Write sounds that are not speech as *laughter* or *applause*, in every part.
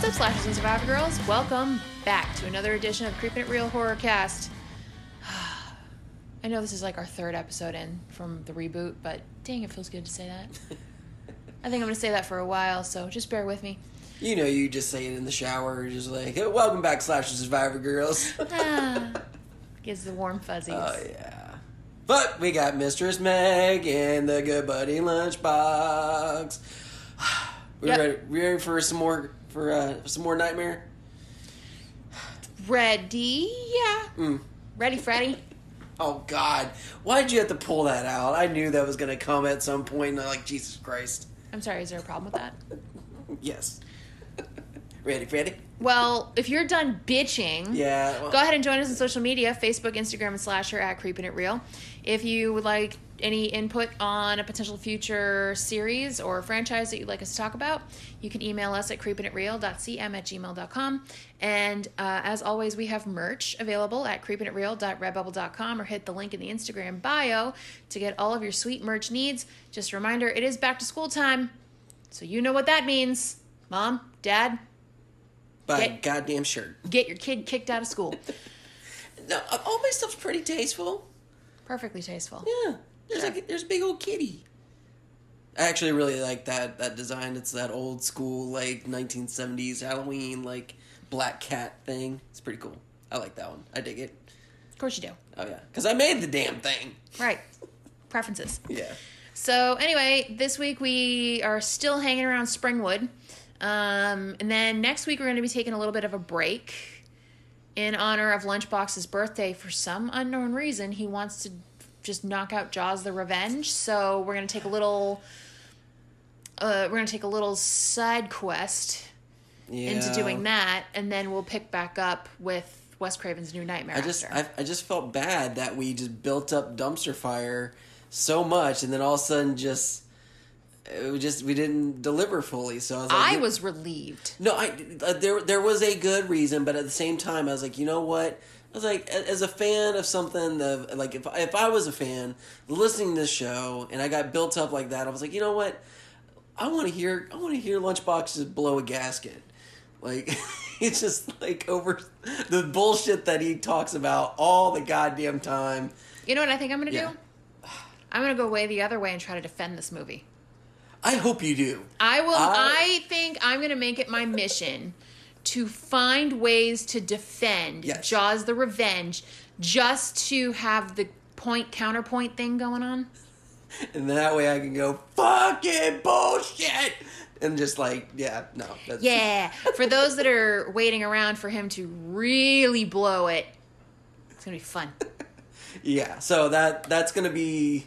What's up, Slashers and Survivor Girls? Welcome back to another edition of Creeping It Real Horror Cast. *sighs* I know this is like our third episode in from the reboot, but dang, it feels good to say that. *laughs* I think I'm going to say that for a while, so just bear with me. You know, you just say it in the shower, you're just like, hey, welcome back, Slashers and Survivor Girls. *laughs* Ah, gives the warm fuzzies. oh, yeah. But we got Mistress Meg and the Good Buddy Lunchbox. *sighs* We Yep. ready, ready for some more for uh, some more nightmare? Ready? Yeah. Mm. Ready, Freddy? Oh God, why did you have to pull that out? I knew that was gonna come at some point. And I'm like, Jesus Christ. I'm sorry, is there a problem with that? *laughs* Yes. ready, Freddy? Well, if you're done bitching, Yeah. well- go ahead and join us on social media Facebook, Instagram, and Slasher at Creeping It Real. If you would like any input on a potential future series or franchise that you'd like us to talk about, you can email us at creepingitreal.cm at gmail.com. And uh, as always, we have merch available at creepingitreal.redbubble.com or hit the link in the Instagram bio to get all of your sweet merch needs. Just a reminder, it is back to school time. So you know what that means. Mom, Dad, Get- goddamn shirt. get your kid kicked out of school. *laughs* No, uh, all my stuff's pretty tasteful. Perfectly tasteful. Yeah, there's like there's a big old kitty. I actually really like that that design. It's that old school like 1970s Halloween like black cat thing. It's pretty cool. I like that one. I dig it. Of course you do. Oh yeah, because I made the damn thing. Right. Preferences. *laughs* Yeah. So anyway, this week we are still hanging around Springwood. Um, and then next week we're going to be taking a little bit of a break in honor of Lunchbox's birthday. For some unknown reason, he wants to just knock out Jaws the Revenge. So we're to take a little uh, we're to take a little side quest Yeah. into doing that and then we'll pick back up with Wes Craven's New Nightmare I just. I, I just felt bad that we just built up dumpster fire so much, and then all of a sudden just we just we didn't deliver fully. So I was like, I was relieved. No, I uh, there there was a good reason, but at the same time, I was like, you know what? I was like, as a fan of something, that, like if if I was a fan listening to this show and I got built up like that, I was like, you know what? I want to hear I want to hear Lunchbox just blow a gasket. Like *laughs* it's just like over the bullshit that he talks about all the goddamn time. You know what I think I'm going to Yeah. do? *sighs* I'm going to go way the other way and try to defend this movie. I hope you do. I will. I, I- think I'm going to make it my mission to find ways to defend Yes. Jaws the Revenge just to have the point counterpoint thing going on. And that way I can go fucking bullshit and just like yeah no that's Yeah. For those that are waiting around for him to really blow it, it's going to be fun. *laughs* Yeah, so that that's gonna be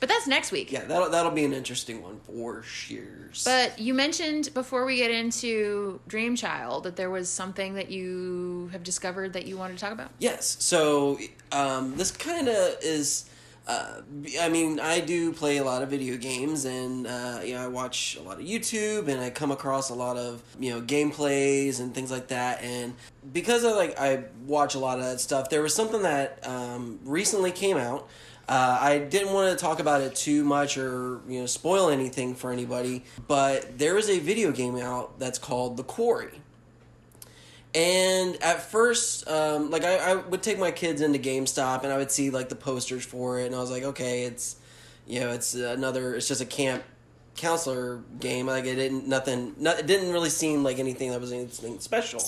But that's next week. yeah that'll that'll be an interesting one for sure. But you mentioned before we get into Dream Child that there was something that you have discovered that you wanted to talk about. yes, so um, this kind of is. Uh, I mean, I do play a lot of video games, and uh, you know, I watch a lot of YouTube, and I come across a lot of you know gameplays and things like that. And because I like I watch a lot of that stuff, there was something that um, recently came out. Uh, I didn't want to talk about it too much or you know spoil anything for anybody, but there is a video game out that's called The Quarry. And at first, um, like I, I would take my kids into GameStop and I would see like the posters for it, and I was like, okay, it's you know, it's another, it's just a camp counselor game. Like it didn't nothing, not, it didn't really seem like anything that was anything special.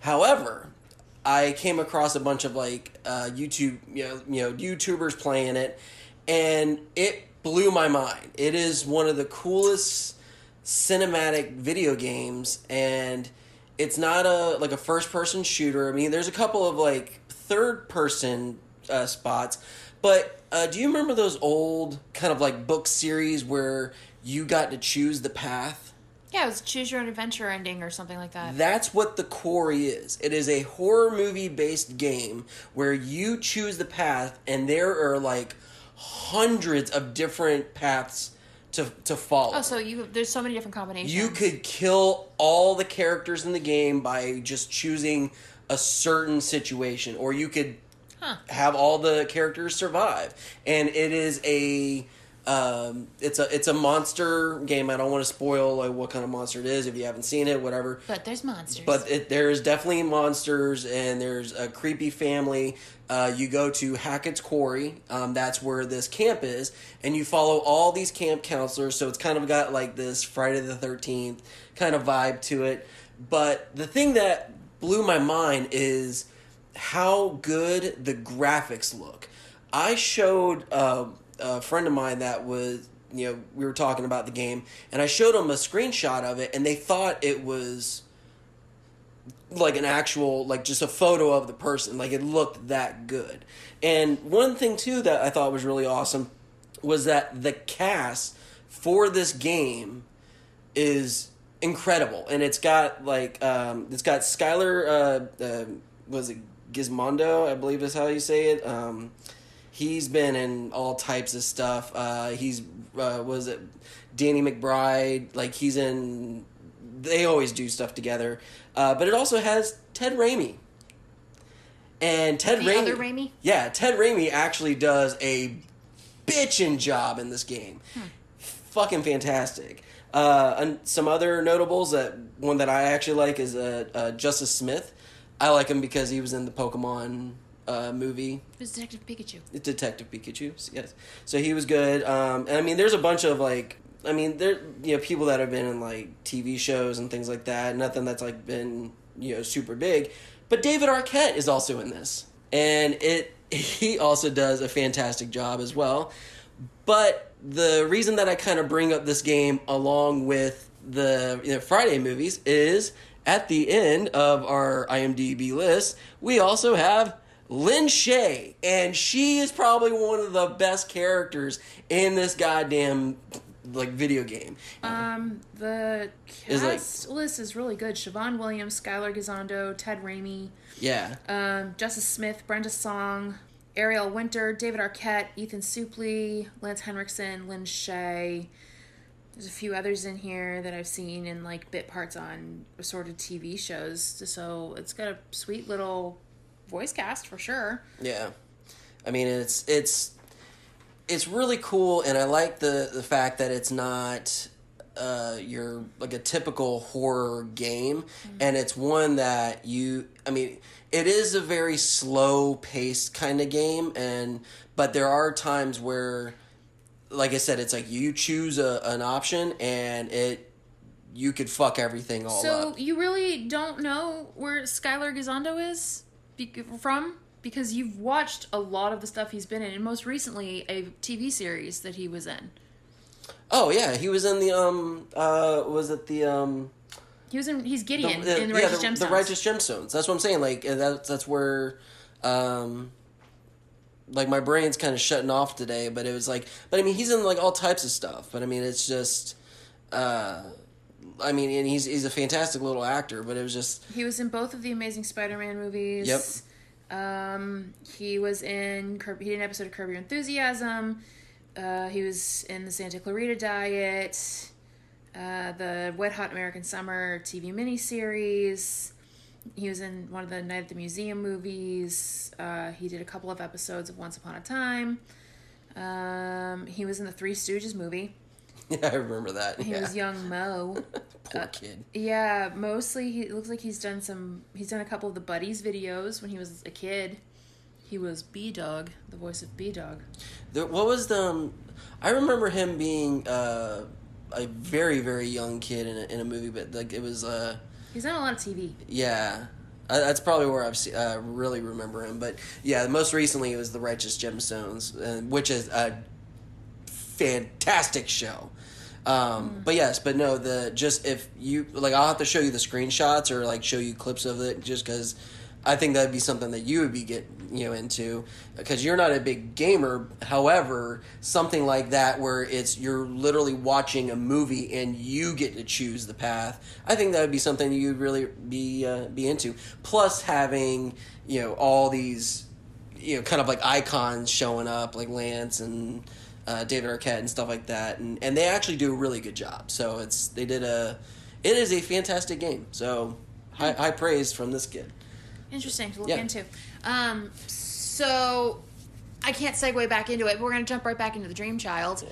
However, I came across a bunch of like uh, YouTube, you know, you know, YouTubers playing it, and it blew my mind. It is one of the coolest cinematic video games, and it's not a like a first person shooter. I mean, there's a couple of like third person uh, spots, but uh, do you remember those old kind of like book series where you got to choose the path? Yeah, it was choose your own adventure ending or something like that. That's what the Quarry is. It is a horror movie based game where you choose the path, and there are like hundreds of different paths to to follow. Oh, so you there's so many different combinations. you could kill all the characters in the game by just choosing a certain situation, or you could Huh. have all the characters survive. And it is a Um, it's a it's a monster game. I don't want to spoil like what kind of monster it is if you haven't seen it, whatever. But there's monsters. But it, there's definitely monsters, and there's a creepy family. Uh, you go to Hackett's Quarry. Um, that's where this camp is, and you follow all these camp counselors. So it's kind of got like this Friday the Thirteenth kind of vibe to it. But the thing that blew my mind is how good the graphics look. I showed uh, a friend of mine that was, you know, we were talking about the game, and I showed them a screenshot of it, and they thought it was like an actual, like just a photo of the person. Like it looked that good. And one thing, too, that I thought was really awesome was that the cast for this game is incredible, and it's got like um, it's got Skyler. Uh, uh, was it Gizmondo? I believe is how you say it. Um, he's been in all types of stuff. Uh, he's uh, was it Danny McBride? Like he's in. They always do stuff together, uh, but it also has Ted Raimi. And Ted The Raimi, Raimi? yeah, Ted Raimi actually does a bitchin' job in this game. Fucking fantastic. Uh, and some other notables that one that I actually like is uh, uh, Justice Smith. I like him because he was in the Pokemon uh, movie It was Detective Pikachu. Detective Pikachu. Yes, so he was good. Um, and I mean, there's a bunch of like, I mean, there you know people that have been in like TV shows and things like that. Nothing that's like been you know super big, but David Arquette is also in this, and it *laughs* he also does a fantastic job as well. But the reason that I kind of bring up this game along with the you know, Friday movies is at the end of our IMDb list, we also have Lin Shaye, and she is probably one of the best characters in this goddamn like video game. Um, the Is like- cast list is really good. Siobhan Williams, Skyler Gisondo, Ted Raimi, Yeah, um, Justice Smith, Brenda Song, Ariel Winter, David Arquette, Ethan Suplee, Lance Henriksen, Lin Shaye. There's a few others in here that I've seen in like bit parts on assorted TV shows. So it's got a sweet little voice cast for sure. yeah. I mean, it's it's it's really cool, and I like the the fact that it's not uh, your like a typical horror game, and it's one that you. I mean, it is a very slow paced kind of game, and but there are times where, like I said, it's like you choose a, an option, and it you could fuck everything all So up. So you really don't know where Skyler Gisondo is be- from because you've watched a lot of the stuff he's been in, and most recently a TV series that he was in. Oh yeah, he was in the um uh was it the um He was in. He's Gideon the- in the yeah, Righteous the, Gemstones. the righteous gemstones. That's what I'm saying. Like uh, that's that's where, um, like my brain's kind of shutting off today. But it was like, but I mean, he's in like all types of stuff. But I mean, it's just, uh, I mean, and he's he's a fantastic little actor. But it was just, He was in both of the Amazing Spider-Man movies. Yep. Um, he was in. He did an episode of Curb Your Enthusiasm. Uh, he was in the Santa Clarita Diet, uh, the Wet Hot American Summer TV miniseries. He was in one of the Night at the Museum movies. Uh, he did a couple of episodes of Once Upon a Time. Um, he was in the Three Stooges movie. *laughs* yeah, I remember that. He yeah. was young Mo. *laughs* Poor kid. Yeah, mostly he looks like he's done some. He's done a couple of the Buddies videos when he was a kid. He was B Dog, the voice of B Dog. What was the? Um, I remember him being uh, a very very young kid in a, in a movie, but like it was. Uh, He's done a lot of TV. Yeah, uh, that's probably where I've se- uh, really remember him. But yeah, most recently it was the Righteous Gemstones, uh, which is a fantastic show. Um, But yes, but no, the just if you like, I'll have to show you the screenshots or like show you clips of it, just because I think that'd be something that you would be get you know into because you're not a big gamer. However, something like that where it's you're literally watching a movie and you get to choose the path. I think that would be something you'd really be uh, be into. Plus, having you know all these you know kind of like icons showing up like Lance and uh, David Arquette and stuff like that, and and they actually do a really good job. So it's they did a it is a fantastic game. So high, high praise from this kid. Interesting to look Yeah. into. Um, so I can't segue back into it. But we're gonna jump right back into the Dream Child.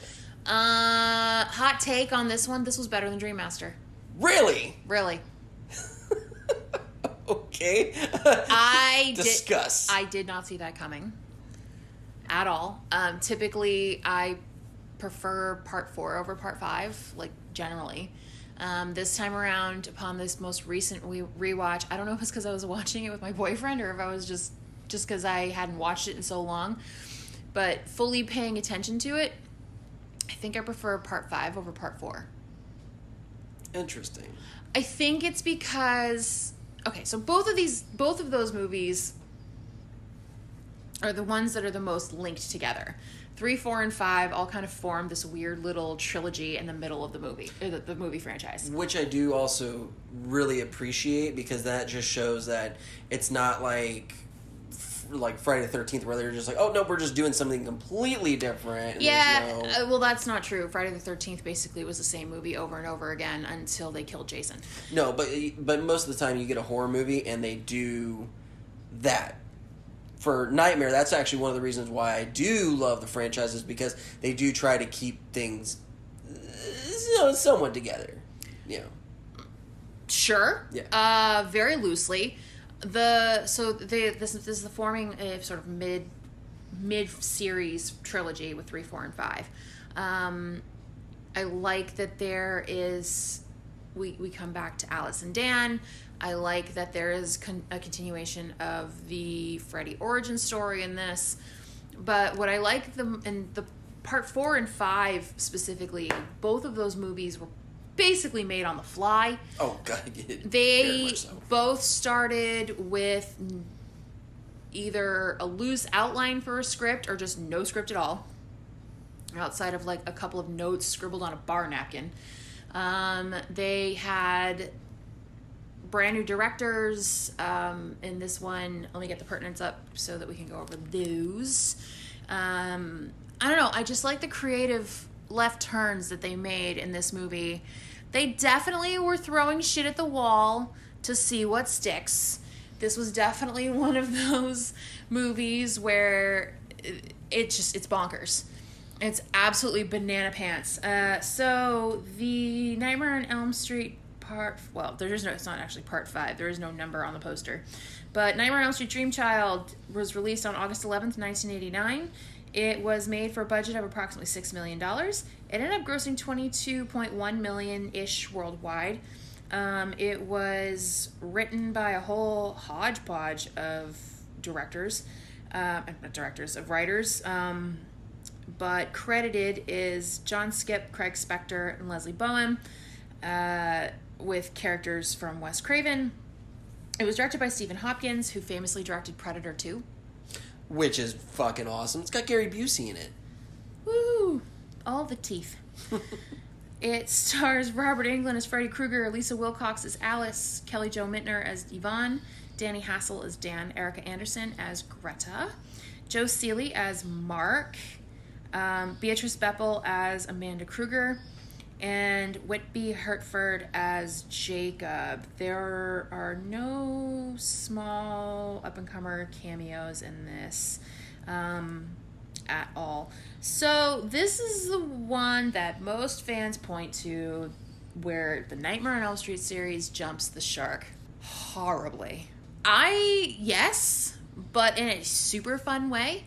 Uh, hot take on this one. This was better than Dream Master. Really? Really. *laughs* okay. I *laughs* did- discuss. I did not see that coming at all. Um, typically, I prefer part four over part five, like generally. Um, this time around, upon this most recent re- rewatch, I don't know if it's because I was *laughs* watching it with my boyfriend or if I was just just because I hadn't watched it in so long, but fully paying attention to it, I think I prefer part five over part four. Interesting. I think it's because okay, so both of these both of those movies are the ones that are the most linked together. Three, four, and five all kind of form this weird little trilogy in the middle of the movie, the, the movie franchise. Which I do also really appreciate because that just shows that it's not like like Friday the Thirteenth where they're just like, oh no, we're just doing something completely different. Yeah, no- uh, well, that's not true. Friday the Thirteenth basically was the same movie over and over again until they killed Jason. No, but but most of the time you get a horror movie and they do that. For Nightmare, that's actually one of the reasons why I do love the franchise is because they do try to keep things you know, somewhat together. You know. Sure. Yeah. Uh, very loosely. The so they this, this is the forming a sort of mid mid series trilogy with three, four, and five. Um, I like that there is we we come back to Alice and Dan. I like that there is con- a continuation of the Freddy origin story in this. But what I like the in the part four and five specifically, both of those movies were basically made on the fly. Oh *laughs* god, They so. both started with either a loose outline for a script or just no script at all, outside of like a couple of notes scribbled on a bar napkin. Um, they had brand new directors um, in this one. Let me get the pertinence up so that we can go over those. Um, I don't know. I just like the creative left turns that they made in this movie. They definitely were throwing shit at the wall to see what sticks. This was definitely *laughs* one of those movies where it- just it's bonkers. It's absolutely banana pants. Uh, so the Nightmare on Elm Street part well, there is no it's not actually part five. There is no number on the poster. But Nightmare on Elm Street Dream Child was released on August eleventh, nineteen eighty nine. It was made for a budget of approximately six million dollars. It ended up grossing twenty two point one million ish worldwide. Um, it was written by a whole hodgepodge of directors, uh, not directors of writers. Um, but credited is John Skipp, Craig Spector, and Leslie Bohem, uh, with characters from Wes Craven. It was directed by Stephen Hopkins, who famously directed Predator 2. Which is fucking awesome. It's got Gary Busey in it. Woo! All the teeth. *laughs* it stars Robert Englund as Freddy Krueger, Lisa Wilcox as Alice, Kelly Jo Minter as Yvonne, Danny Hassel as Dan, Erika Anderson as Greta, Joe Seely as Mark, um, Beatrice Boepple as Amanda Krueger, and Whitby Hertford as Jacob. There are no small up and comer cameos in this um, at all. So, this is the one that most fans point to where the Nightmare on Elm Street series jumps the shark horribly. I, yes, but in a super fun way.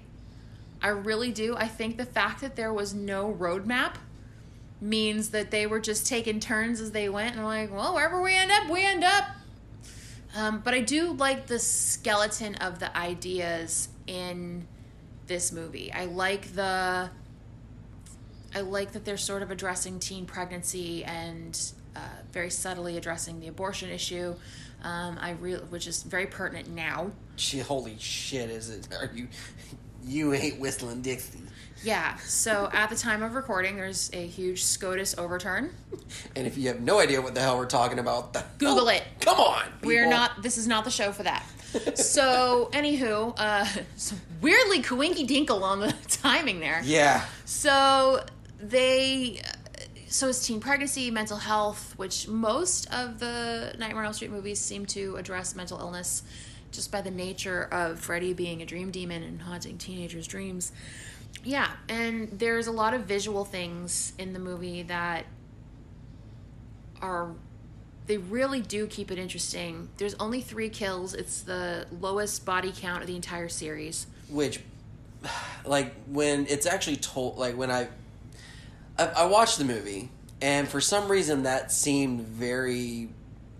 I really do. I think the fact that there was no roadmap means that they were just taking turns as they went and like, well, wherever we end up, we end up. Um, but I do like the skeleton of the ideas in this movie. I like the. I like that they're sort of addressing teen pregnancy and uh, very subtly addressing the abortion issue, um, I re- which is very pertinent now. She, holy shit, is it? Are you? *laughs* You ain't whistling Dixie. Yeah, so at the time of recording, there's a huge SCOTUS overturn. And if you have no idea what the hell we're talking about, Google hell- it. Come on, We're not. This is not the show for that. so, *laughs* anywho, uh, weirdly coinky dinkle on the *laughs* timing there. Yeah, So they, so it's teen pregnancy, mental health, which most of the Nightmare on Elm Street movies seem to address mental illness just by the nature of Freddy being a dream demon and haunting teenagers' dreams. Yeah, and there's a lot of visual things in the movie that are they really do keep it interesting. There's only 3 kills. It's the lowest body count of the entire series. which *sighs* like when it's actually told like when I, I i watched the movie and for some reason that seemed very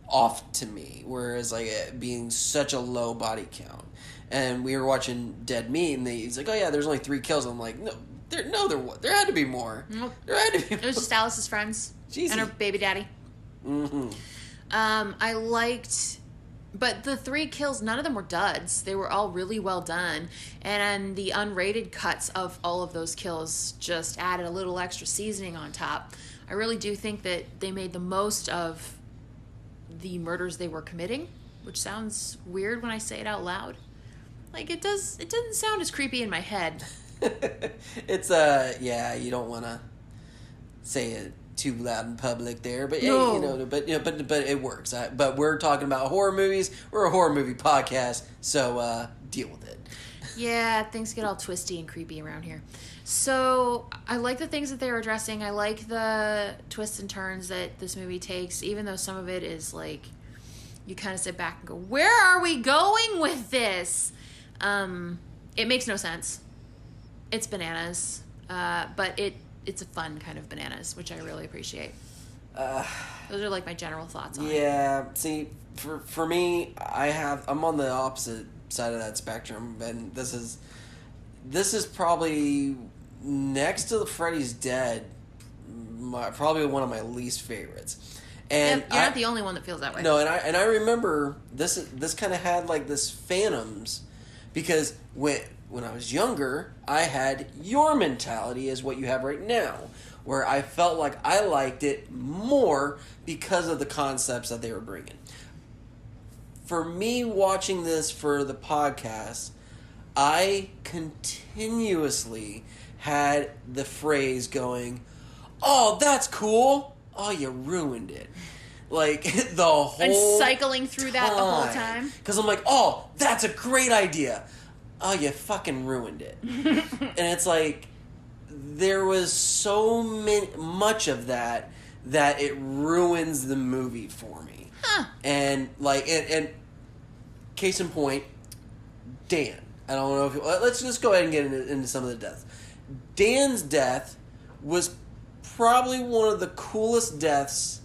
off to me whereas like it being such a low body count and we were watching dead meat and they, he's like oh yeah there's only three kills i'm like no there no there there had to be more Nope. there had to be More. It was just Alice's friends *laughs* Jeezy. and her baby daddy. hmm Um, I liked, but the three kills, none of them were duds. They were all really well done, and the unrated cuts of all of those kills just added a little extra seasoning on top. I really do think that they made the most of the murders they were committing, which sounds weird when I say it out loud. Like it does, it doesn't sound as creepy in my head. *laughs* it's uh yeah you don't want to say it too loud in public there but yeah No. you know but you know but but it works I, but we're talking about horror movies we're a horror movie podcast so uh deal with it Yeah, things get all twisty and creepy around here. So I like the things that they're addressing. I like the twists and turns that this movie takes, even though some of it is like you kind of sit back and go, "Where are we going with this?" Um, it makes no sense. It's bananas, uh, but it it's a fun kind of bananas, which I really appreciate. uh Those are like my general thoughts on it. yeah see for for me i have i'm on the opposite side of that spectrum and this is this is probably next to the freddy's dead my, probably one of my least favorites and you're I- not the only one that feels that way. No, and I and I remember this. This kind of had like this phantoms, because when when I was younger, I had your mentality as what you have right now, where I felt like I liked it more because of the concepts that they were bringing. For me, watching this for the podcast, I continuously had the phrase going, "Oh, that's cool." Oh, you ruined it. Like *laughs* the whole and cycling through that the whole time. because I'm like, oh, that's a great idea. Oh, you fucking ruined it. *laughs* and it's like there was so many, much of that that it ruins the movie for me. Huh. And like, and, and case in point, Dan. I don't know if let- let's just go ahead and get into, into some of the deaths. Dan's death was probably one of the coolest deaths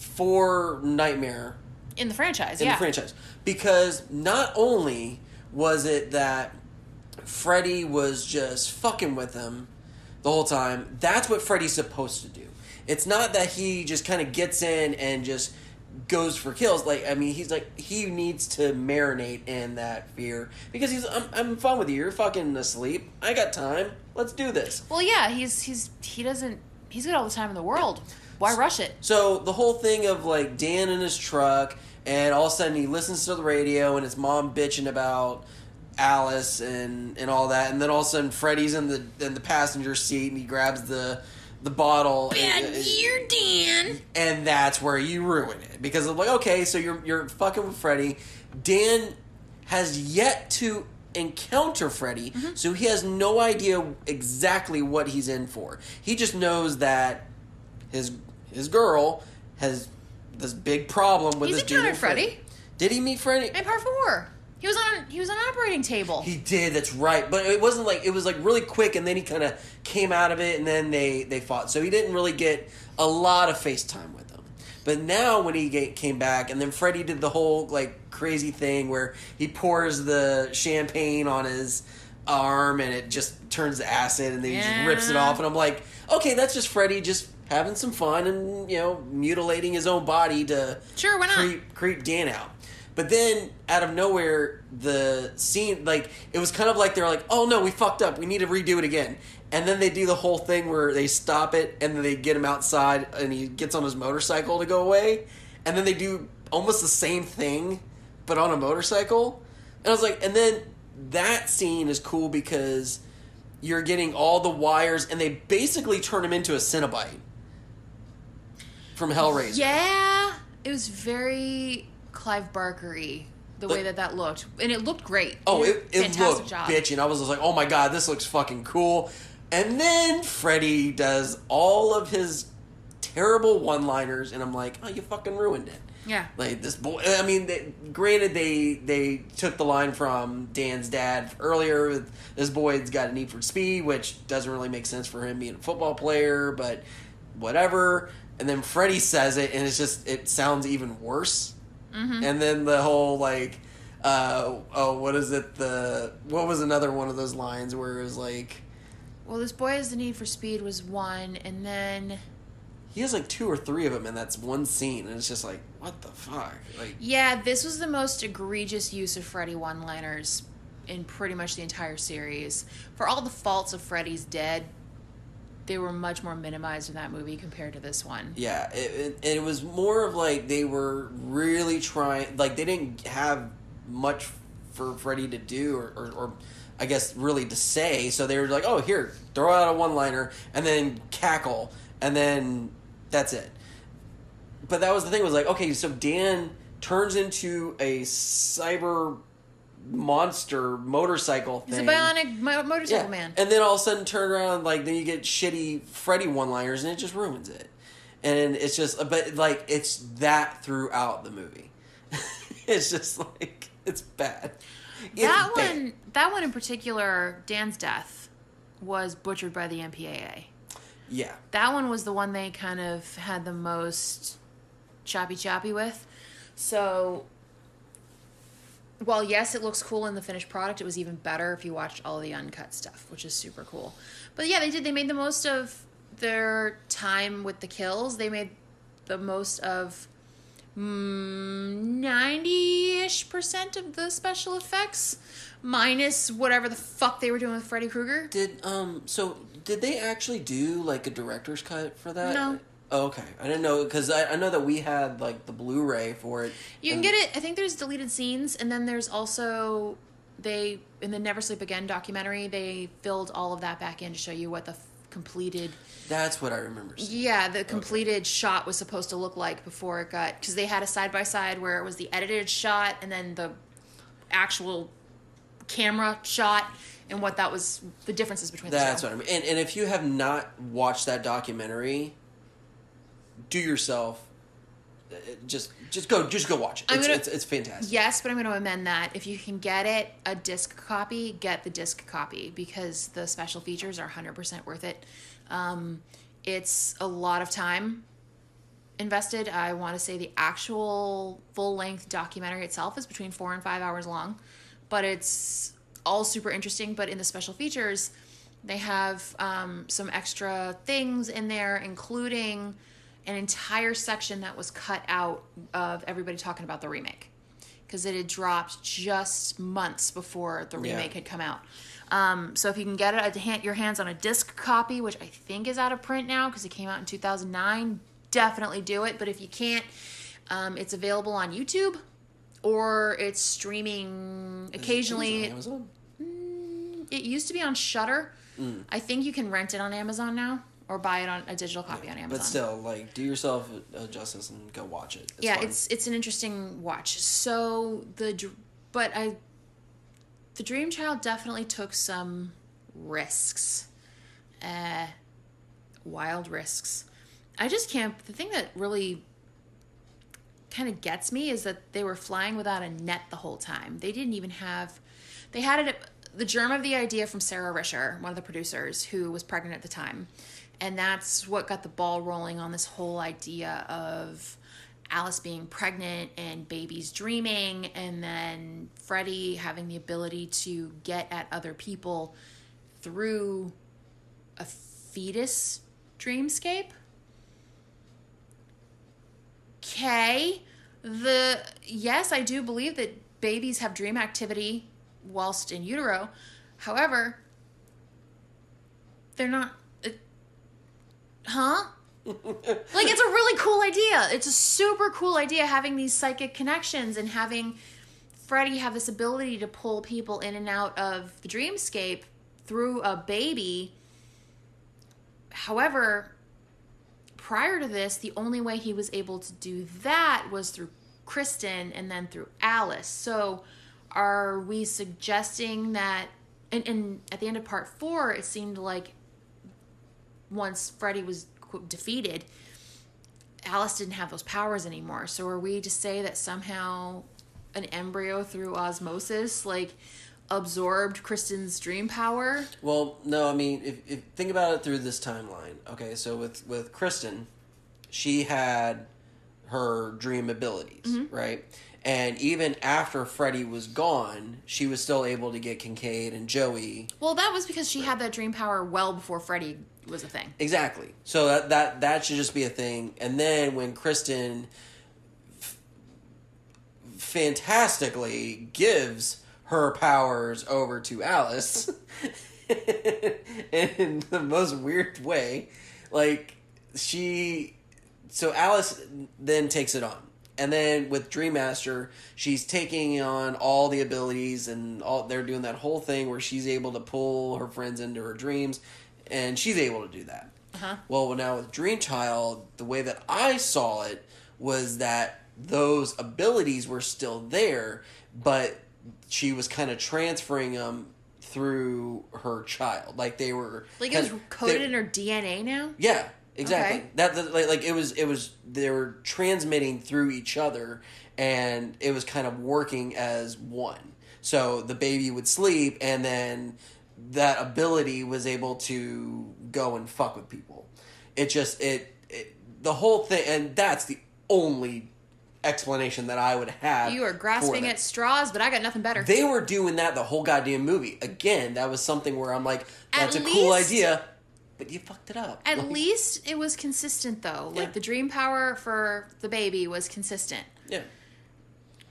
for Nightmare In the franchise, in yeah. the franchise because not only was it that Freddy was just fucking with him the whole time. That's what Freddy's supposed to do. It's not that he just kind of gets in and just goes for kills. Like I mean, he's like he needs to marinate in that fear because he's I'm, I'm fun with you. You're fucking asleep. I got time. Let's do this. Well, yeah, he's he's he doesn't he's got all the time in the world. Why rush it? So the whole thing of like Dan in his truck, and all of a sudden he listens to the radio, and his mom bitching about Alice and and all that, and then all of a sudden Freddy's in the in the passenger seat, and he grabs the the bottle, Bad and, Dan. and that's where you ruin it because of like okay, so you're you're fucking with Freddy. Dan has yet to encounter Freddy, mm-hmm. so he has no idea exactly what he's in for. He just knows that his his girl has this big problem with He's this dude. encountered named Freddy. Freddy. Did he meet Freddy? In part four, he was on he was on an operating table. He did. That's right. But it wasn't like it was like really quick, and then he kind of came out of it, and then they they fought. So he didn't really get a lot of FaceTime with them. But now when he get, came back, and then Freddy did the whole like crazy thing where he pours the champagne on his arm, and it just turns to acid, and then he just rips it off. And I'm like, okay, that's just Freddy just having some fun and you know mutilating his own body to Sure, why not? creep creep Dan out. But then out of nowhere, the scene like it was kind of like they're like, "Oh no, we fucked up. We need to redo it again." And then they do the whole thing where they stop it and then they get him outside and he gets on his motorcycle to go away. And then they do almost the same thing but on a motorcycle. And I was like, and then that scene is cool because you're getting all the wires and they basically turn him into a Cenobite from Hellraiser. yeah, it was very Clive Barkery the But- way that that looked, and it looked great. Oh, it, it fantastic looked job. bitchy, and I was just like, oh my god, this looks fucking cool. And then Freddy does all of his terrible one-liners, and I'm like, oh, you fucking ruined it. Yeah. Like this boy. I mean, they, granted, they they took the line from Dan's dad earlier. With, this boy's got a need for speed, which doesn't really make sense for him being a football player, but whatever. And then Freddy says it, and it's just it sounds even worse. Mm-hmm. And then the whole like, uh, oh, what is it? The what was another one of those lines where it was like Well, this boy has the need for speed was one, and then he has like two or three of them, and that's one scene, and it's just like, what the fuck? Like, yeah, this was the most egregious use of Freddy one-liners in pretty much the entire series. For all the faults of Freddy's Dead, they were much more minimized in that movie compared to this one. Yeah, it, it, it was more of like they were really trying, like they didn't have much for Freddy to do, or, or, or I guess really to say. So they were like, "Oh, here, throw out a one-liner, and then cackle, and then that's it." But that was the thing. Was like, okay, so Dan turns into a cyber monster motorcycle He's a bionic mo- motorcycle Yeah. man. And then all of a sudden turn around, like then you get shitty Freddy one liners and it just ruins it. And it's just but like it's that throughout the movie. *laughs* it's just like it's bad. It's that bad. one, that one in particular, Dan's death was butchered by the MPAA. Yeah. That one was the one they kind of had the most choppy choppy with. So, while yes, it looks cool in the finished product, it was even better if you watched all the uncut stuff, which is super cool. But yeah, they did. They made the most of their time with the kills. They made the most of ninety ish percent of the special effects, minus whatever the fuck they were doing with Freddy Krueger. Did um so did they actually do like a director's cut for that? No. Oh, okay, I didn't know because I, I know that we had like the Blu-ray for it. You can get it. I think there's deleted scenes, and then there's also they in the Never Sleep Again documentary. They filled all of that back in to show you what the f- completed. That's what I remember. seeing. Yeah, the completed shot was supposed to look like before it got because they had a side by side where it was the edited shot and then the actual camera shot and what that was the differences between That's what. I mean. And, and if you have not watched that documentary, do yourself uh, just just go just go watch it. It's, gonna- it's, it's fantastic. Yes, but I'm going to amend that. If you can get it a disc copy, get the disc copy because the special features are 100% worth it. Um, it's a lot of time invested. I want to say the actual full length documentary itself is between four and five hours long, but it's all super interesting. But in the special features, they have um, some extra things in there, including an entire section that was cut out of everybody talking about the remake because it had dropped just months before the Yeah. remake had come out. Um, so if you can get it, hand, your hands on a disc copy, which I think is out of print now because it came out in 2009, definitely do it. But if you can't, um, it's available on YouTube or it's streaming it- occasionally. it on Amazon? It used to be on Shudder. Mm. I think you can rent it on Amazon now or buy it on a digital copy on Amazon. But still, like, do yourself a justice and go watch it. It's yeah, fun. it's it's an interesting watch. So the but I the Dream Child definitely took some risks, uh, wild risks. I just can't. The thing that really kind of gets me is that they were flying without a net the whole time. They didn't even have. They had it. The germ of the idea from Sara Risher, one of the producers, who was pregnant at the time, and that's what got the ball rolling on this whole idea of Alice being pregnant and babies dreaming, and then Freddy having the ability to get at other people through a fetus dreamscape. Okay. The yes, I do believe that babies have dream activity whilst in utero. However, they're not huh? *laughs* like it's a really cool idea. It's a super cool idea having these psychic connections and having Freddy have this ability to pull people in and out of the dreamscape through a baby. However, prior to this, the only way he was able to do that was through Kristen and then through Alice. So are we suggesting that and, and at the end of part four it seemed like once Freddy was defeated, Alice didn't have those powers anymore. So are we to say that somehow an embryo through osmosis like absorbed Kristen's dream power? Well, no, I mean, if, if think about it through this timeline. Okay, so with with Kristen, she had her dream abilities, Mm-hmm. right? And even after Freddy was gone, she was still able to get Kincaid and Joey. Well, that was because she had that dream power well before Freddy was a thing. Exactly. So that that that should just be a thing. And then when Kristen f- fantastically gives her powers over to Alice *laughs* in the most weird way, like she so Alice then takes it on. And then with Dream Master, she's taking on all the abilities and all they're doing that whole thing where she's able to pull her friends into her dreams and she's able to do that. Uh-huh. Well, now with Dream Child, the way that I saw it was that those abilities were still there, but she was kind of transferring them through her child. Like they were Like it was coded in her DNA now? yeah, exactly. Okay. That, that like, like it was it was they were transmitting through each other, and it was kind of working as one. So the baby would sleep, and then that ability was able to go and fuck with people. It just it, it the whole thing, and that's the only explanation that I would have. You are grasping at straws, but I got nothing better. They were doing that the whole goddamn movie. Again, that was something where I'm like, that's a cool idea, but you fucked it up. At Like, least it was consistent though. Like the dream power for the baby was consistent. yeah.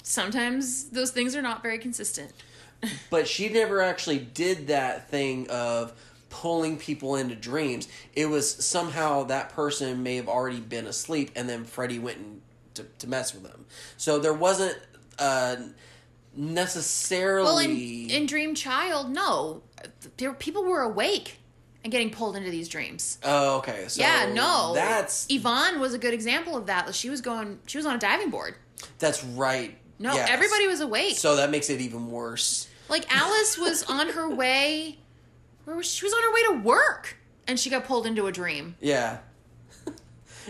Sometimes those things are not very consistent. But she never actually did that thing of pulling people into dreams. It was somehow that person may have already been asleep, and then Freddy went and to, to mess with them. So there wasn't uh, necessarily. Well, in, in Dream Child, no. There, people were awake and getting pulled into these dreams. oh, okay. So yeah, no. That's Yvonne was a good example of that. She was going, she was on a diving board. that's right. No, Yes. everybody was awake. So that makes it even worse. Like Alice was on her way, where was she? Was on her way to work, and she got pulled into a dream. Yeah.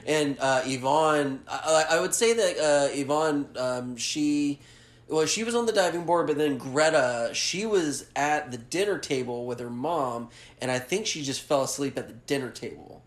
and uh, Yvonne, I, I would say that uh, Yvonne, um, she, well, she was on the diving board, but then Greta, she was at the dinner table with her mom, and I think she just fell asleep at the dinner table.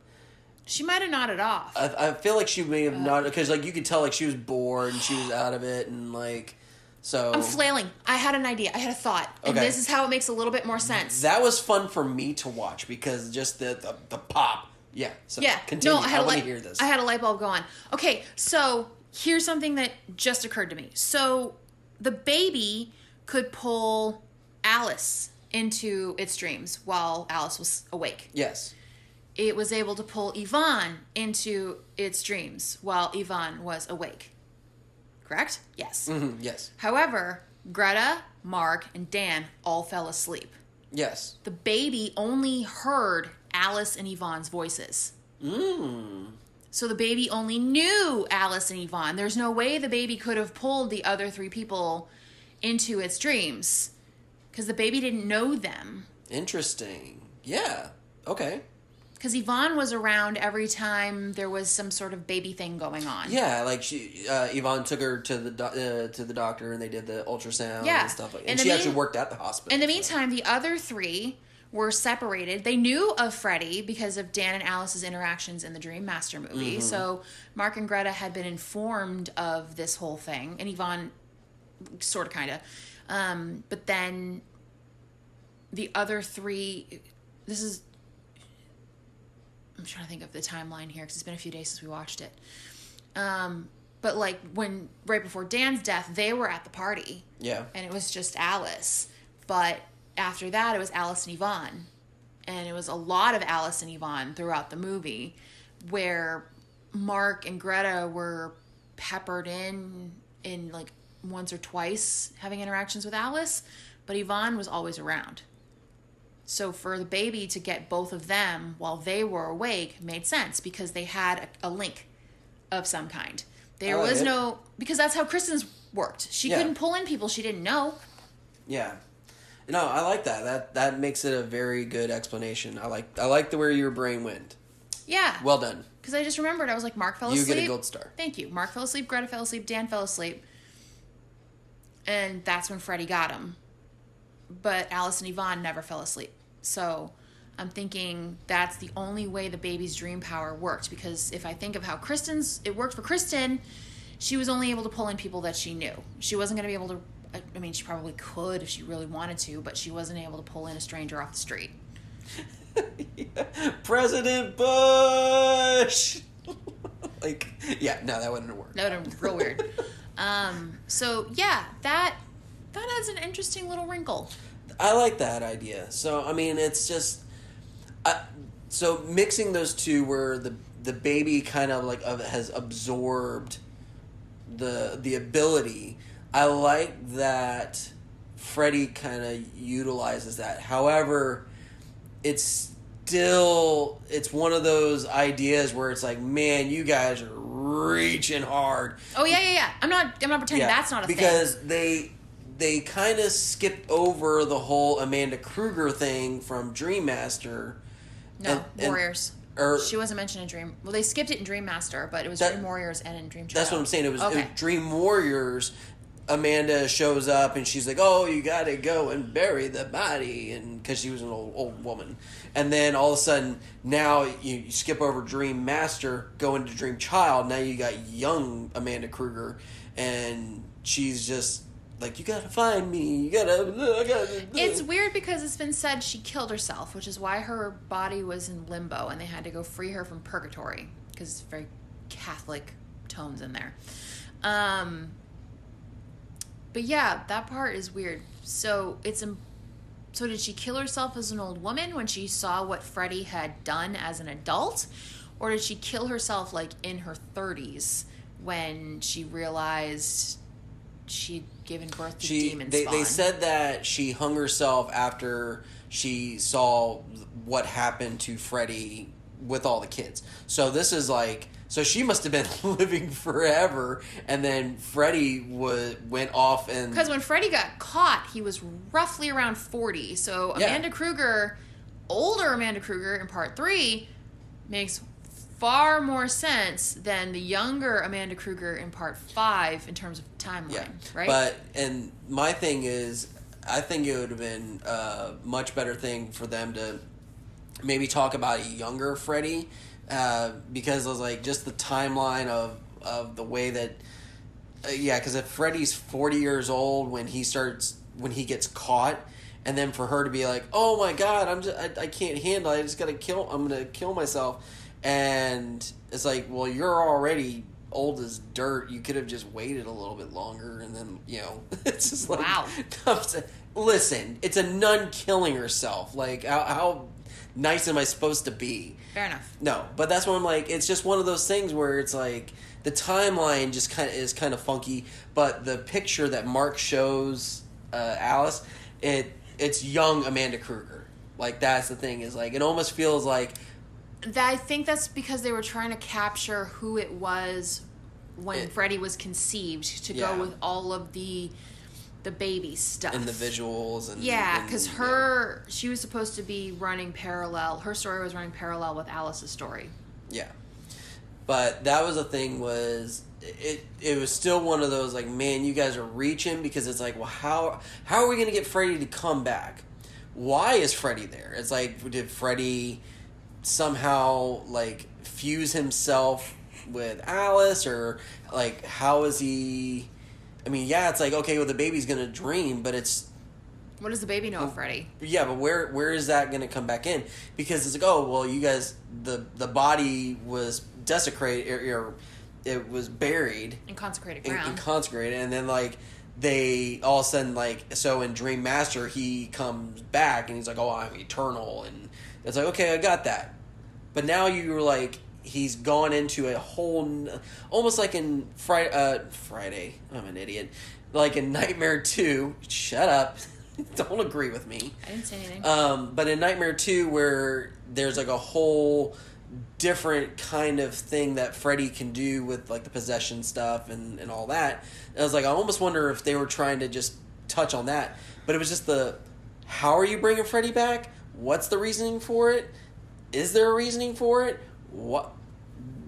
She might have nodded off. I, I feel like she may Uh. have not, because like you could tell like she was bored and she was out of it, and like so. I'm flailing. I had an idea. I had a thought, and Okay. this is how it makes a little bit more sense. that was fun for me to watch because just the the, the pop. Yeah. So yeah. Continue. No, I had I a want light. to hear this. I had a light bulb go on. Okay, so here's something that just occurred to me. So the baby could pull Alice into its dreams while Alice was awake. yes. It was able to pull Yvonne into its dreams while Yvonne was awake. Correct? Yes. Mhm, yes. However, Greta, Mark, and Dan all fell asleep. Yes. The baby only heard Alice and Yvonne's voices. Mm. So the baby only knew Alice and Yvonne. There's no way the baby could have pulled the other three people into its dreams because the baby didn't know them. Interesting. Yeah. Okay. Because Yvonne was around every time there was some sort of baby thing going on. Yeah, like she, uh, Yvonne took her to the do- uh, to the doctor, and they did the ultrasound Yeah. and stuff like. And she mean- actually worked at the hospital. In the so- meantime, the other three were separated. They knew of Freddy because of Dan and Alice's interactions in the Dream Master movie. So Mark and Greta had been informed of this whole thing, and Yvonne, sort of, kind of. Um, but then the other three, this is. I'm trying to think of the timeline here because it's been a few days since we watched it. Um, but like when right before Dan's death, they were at the party yeah, and it was just Alice. But after that, it was Alice and Yvonne. And it was a lot of Alice and Yvonne throughout the movie where Mark and Greta were peppered in, in like once or twice having interactions with Alice, but Yvonne was always around. So for the baby to get both of them while they were awake made sense because they had a, a link of some kind. There like was it. no because that's how Kristen's worked. She Yeah. couldn't pull in people she didn't know. Yeah. No, I like that. That that makes it a very good explanation. I like I like the where your brain went. Yeah. Well done. Because I just remembered, I was like, Mark fell asleep. You get a gold star. Thank you. Mark fell asleep, Greta fell asleep, Dan fell asleep. And that's when Freddy got him. But Alice and Yvonne never fell asleep. So I'm thinking that's the only way the baby's dream power worked. Because if I think of how Kristen's, it worked for Kristen, she was only able to pull in people that she knew. She wasn't going to be able to, I- mean, she probably could if she really wanted to, but she wasn't able to pull in a stranger off the street. *laughs* President Bush. *laughs* like, yeah, no, that wouldn't have worked. That would have been real weird. *laughs* Um, so yeah, that that adds an interesting little wrinkle. I like that idea. So I mean, it's just, I, so mixing those two, where the the baby kind of like of, has absorbed the the ability. I like that Freddy kind of utilizes that. However, it's still it's one of those ideas where it's like, man, you guys are reaching hard. Oh yeah, yeah, yeah. I'm not. I'm not pretending that's not a because thing. they they kind of skipped over the whole Amanda Krueger thing from Dream Master. No and- and- Warriors. or- she wasn't mentioned in Dream. Well, they skipped it in Dream Master, but it was That- Dream Warriors and in Dream. That's what I'm saying. It was, it was. Dream Warriors. Amanda shows up and she's like, "Oh, you got to go and bury the body," and because she was an old old woman, and then all of a sudden now you, you skip over Dream Master, go into Dream Child. Now you got young Amanda Krueger, and she's just like, "You gotta find me. You gotta." Gotta It's weird because it's been said she killed herself, which is why her body was in limbo and they had to go free her from purgatory because it's very Catholic tones in there. Um, but yeah, that part is weird. So it's so did she kill herself as an old woman when she saw what freddy had done as an adult, or did she kill herself like in her thirties when she realized she'd given birth to she demon they, spawn? they said that she hung herself after she saw what happened to Freddy with all the kids. So this is like so she must have been *laughs* living forever and then Freddy was went off and Because when Freddy got caught, he was roughly around 40. So Yeah. Amanda Krueger, older Amanda Krueger in part three, makes far more sense than the younger Amanda Krueger in part five in terms of timeline, yeah. right? But and my thing is I think it would have been a much better thing for them to maybe talk about a younger Freddy uh, because it was like just the timeline of of the way that uh, yeah because if Freddy's 40 years old when he starts when he gets caught and then for her to be like oh my god I'm just I, I can't handle it I just gotta kill I'm gonna kill myself and it's like well you're already old as dirt you could have just waited a little bit longer and then you know *laughs* it's just like Wow. *laughs* I'm listen it's a nun killing herself like how, how nice am I supposed to be Fair enough. no, but that's what I'm like. It's just one of those things where it's like the timeline just kind of is kind of funky, but the picture that Mark shows uh, Alice, it it's young Amanda Krueger. Like that's the thing is like it almost feels like That, I think that's because they were trying to capture who it was when It- Freddy was conceived to Yeah. go with all of the the baby stuff. in the visuals and Yeah, because her she was supposed to be running parallel. Her story was running parallel with Alice's story. Yeah. But that was the thing was it it was still one of those like man you guys are reaching because it's like well how how are we going to get Freddy to come back? Why is Freddy there? It's like did Freddy somehow like fuse himself with Alice or like how is he I mean yeah it's like okay well the baby's going to dream but it's What does the baby know of Freddy? yeah, but where where is that going to come back in? Because it's like, oh, well, you guys, the the body was desecrated, or, er, or er, it was buried In consecrated ground. and consecrated, and then like they all of a sudden like so in Dream Master he comes back and he's like, oh, I'm eternal, and it's like, okay, I got that, but now you're like. He's gone into a whole, n- almost like in Friday. Uh, Friday, I'm an idiot. Like in Nightmare Two. Shut up! *laughs* Don't agree with me. I didn't say anything. Um, but in Nightmare 2, where there's like a whole different kind of thing that Freddy can do with like the possession stuff and, and all that. I was like, I almost wonder if they were trying to just touch on that, but it was just the how are you bringing Freddy back? What's the reasoning for it? Is there a reasoning for it? What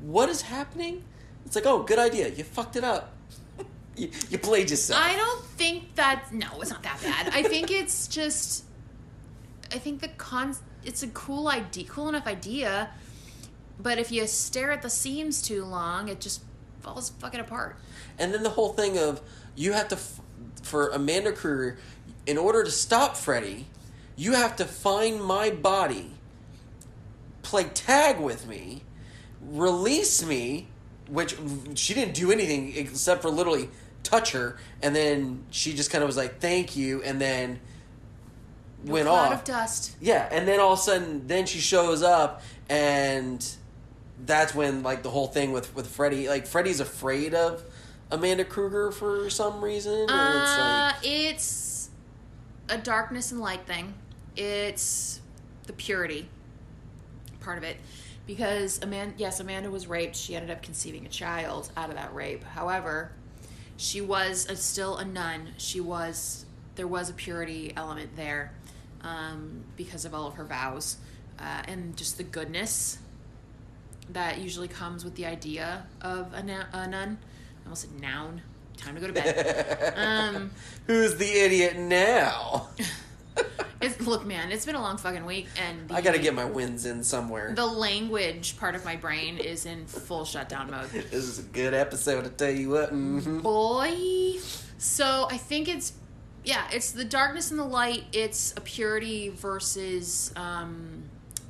what is happening? It's like, oh, good idea. You fucked it up. *laughs* you, you played yourself. I don't think that. No, it's not that bad. I think it's just. I think the con. It's a cool idea, cool enough idea, but if you stare at the seams too long, it just falls fucking apart. And then the whole thing of you have to, f- for Amanda Krueger, in order to stop Freddy, you have to find my body, play tag with me, release me, which she didn't do anything except for literally touch her, and then she just kind of was like, "Thank you," and then went Cloud off. of dust. Yeah, and then all of a sudden, then she shows up, and that's when like the whole thing with with Freddy, like Freddy's afraid of Amanda Krueger for some reason. and it's Uh, like, it's a darkness and light thing. It's the purity part of it. Because Amanda, yes, Amanda was raped. She ended up conceiving a child out of that rape. However, she was a, still a nun. She was there was a purity element there um, because of all of her vows uh, and just the goodness that usually comes with the idea of a, na- a nun. I almost said noun. Time to go to bed. *laughs* um, who's the idiot now? *laughs* *laughs* it's, look, man, it's been a long fucking week, and the, I gotta get my wins in somewhere. the language part of my brain is in full shutdown mode. *laughs* This is a good episode, I tell you what. hmm Boy, so I think it's yeah, it's the darkness and the light. It's a purity versus um,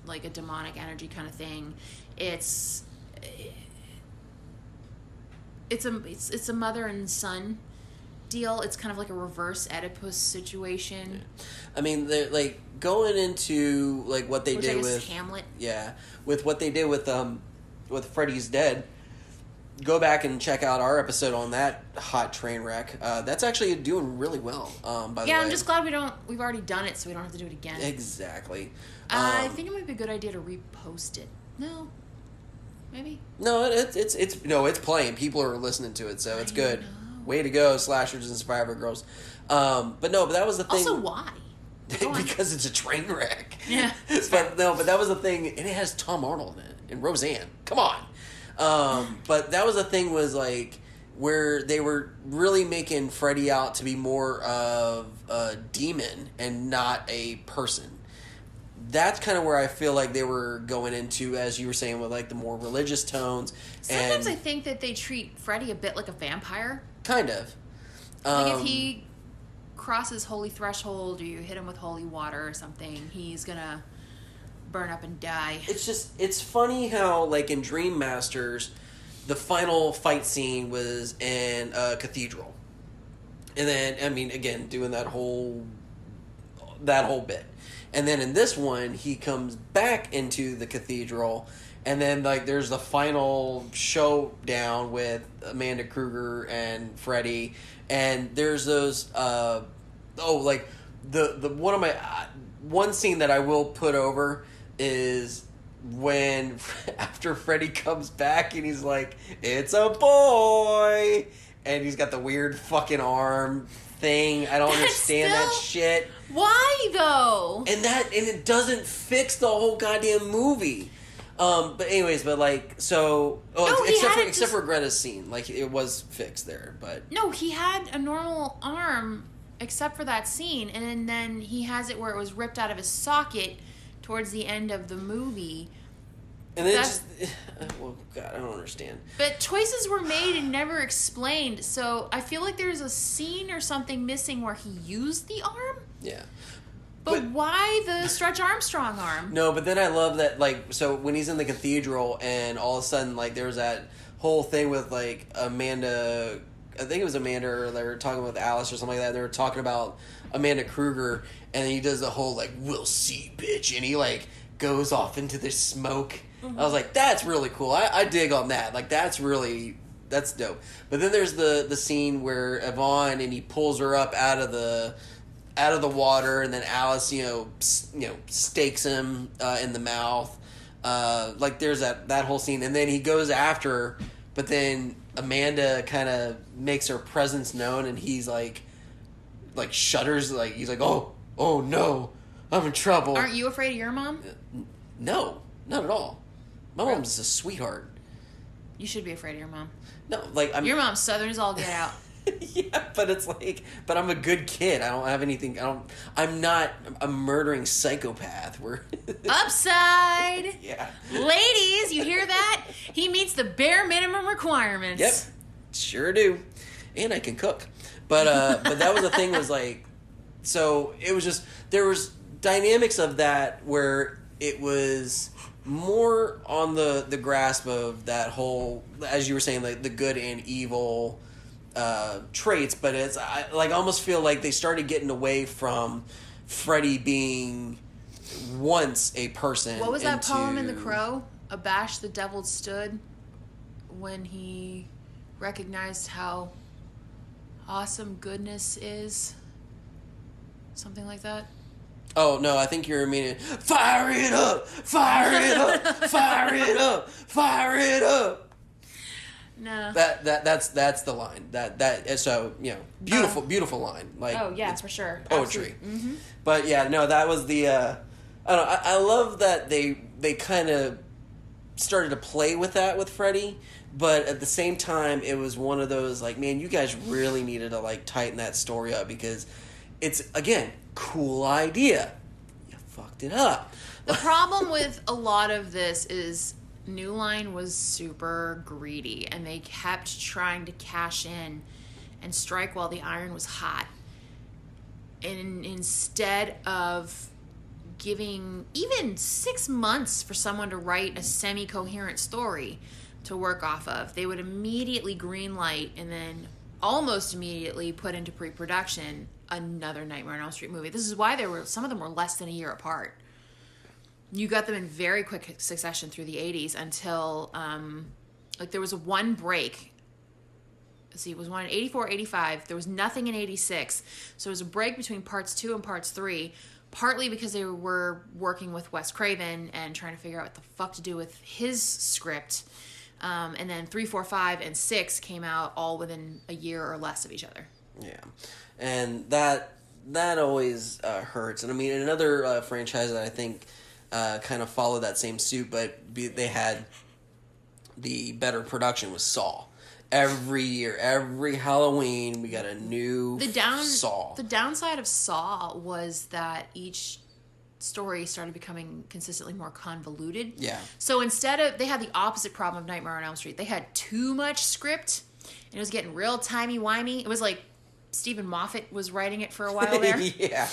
like a demonic energy kind of thing. It's it's a it's, it's a mother and son deal. It's kind of like a reverse Oedipus situation, I mean, they're like going into like what they which did with Hamlet. yeah, with what they did with um with Freddy's Dead. Go back and check out our episode on that hot train wreck. Uh, that's actually doing really well. Um, by the Yeah, way, I'm just glad we don't. We've already done it, so we don't have to do it again. exactly. I Um, think it might be a good idea to repost it. No, maybe. No, it, it's it's no, it's playing. People are listening to it, so it's I good. know. Way to go, slashers and survivor girls. Um, but no, but that was the thing. Also, why? *laughs* Because it's a train wreck. Yeah. *laughs* but no, but that was the thing, and it has Tom Arnold in it and Roseanne. Come on. Um, but that was the thing was like where they were really making Freddy out to be more of a demon and not a person. That's kind of where I feel like they were going into, as you were saying, with like the more religious tones. Sometimes and I think that they treat Freddy a bit like a vampire. Kind of. Like if Um, he crosses holy threshold or you hit him with holy water or something, he's gonna burn up and die. it's just it's funny how like in Dream Masters, the final fight scene was in a cathedral, and then I mean again doing that whole that whole bit, and then in this one he comes back into the cathedral, and then like there's the final showdown with Amanda Krueger and Freddy, and there's those uh oh like the the one of my uh, one scene that I will put over is when *laughs* after Freddy comes back and he's like, "It's a boy," and he's got the weird fucking arm thing. I don't That's understand that shit. Why though? And that and it doesn't fix the whole goddamn movie. Um, but anyways, but like so, oh, No, except for except just- for Greta's scene, like it was fixed there. But No, he had a normal arm except for that scene, and then he has it where it was ripped out of his socket towards the end of the movie. and then just *sighs* well, God, I don't understand. But choices were made and never explained, so I feel like there's a scene or something missing where he used the arm. Yeah. But, But- why the Stretch Armstrong arm? No, but then I love that like so when he's in the cathedral and all of a sudden like there was that whole thing with like Amanda I think it was Amanda or they were talking with Alice or something like that. They were talking about Amanda Krueger and then he does the whole like we'll see bitch and he like goes off into the smoke. Mm-hmm. I was like, that's really cool. I, I dig on that. Like that's really that's dope. But then there's the the scene where Yvonne and he pulls her up out of the out of the water, and then Alice, you know, s- you know, stakes him uh, in the mouth. uh, like there's that that whole scene, and then he goes after, her, but then Amanda kind of makes her presence known, and he's like, like shudders, like he's like, oh, oh no, I'm in trouble. Aren't you afraid of your mom? No, not at all. My mom's a sweetheart. You should be afraid of your mom. No, like I'm. Your mom's Southern as all get out. *laughs* yeah, but it's like, but I'm a good kid. I don't have anything. I don't. I'm not a murdering psychopath. We're *laughs* Upside. *laughs* yeah. Ladies, you hear that? He meets the bare minimum requirements. Yep, sure do, and I can cook. But uh, but that was the thing was like, so it was just there was dynamics of that where it was more on the the grasp of that whole as you were saying like the good and evil uh, traits, but it's I like almost feel like they started getting away from Freddy being once a person. What was that into- poem in The Crow? Abashed the devil stood when he recognized how awesome goodness is. Something like that. Oh no, I think you're meaning fire it up, fire it up, fire it up, fire it up. No. That that that's that's the line. That that so you know beautiful beautiful line. Like oh yeah, it's for sure. poetry. Mm-hmm. But yeah, no, that was the. Uh, I don't know. I, I love that they they kind of started to play with that with Freddy, but at the same time, it was one of those like, man, you guys really needed to like tighten that story up because it's again cool idea. You fucked it up. The problem with a lot of this is New Line was super greedy and they kept trying to cash in and strike while the iron was hot. And instead of giving even six months for someone to write a semi coherent story to work off of, they would immediately green light and then almost immediately put into pre production another Nightmare on Elm Street movie. This is why there were some of them were less than a year apart you got them in very quick succession through the 80s until um, like there was one break. Let's see it was one in 84 85 there was nothing in 86 so it was a break between parts two and parts three partly because they were working with wes craven and trying to figure out what the fuck to do with his script. Um, and then three four five and six came out all within a year or less of each other. Yeah, and that that always uh, hurts. And I mean, another uh, franchise that I think uh, kind of followed that same suit, but be, they had the better production was Saw. Every year, every Halloween, we got a new the down Saw. the downside of Saw was that each story started becoming consistently more convoluted. Yeah. So instead of they had the opposite problem of Nightmare on Elm Street. They had too much script and it was getting real timey wimey. It was like Steven Moffat was writing it for a while *laughs* there, yeah,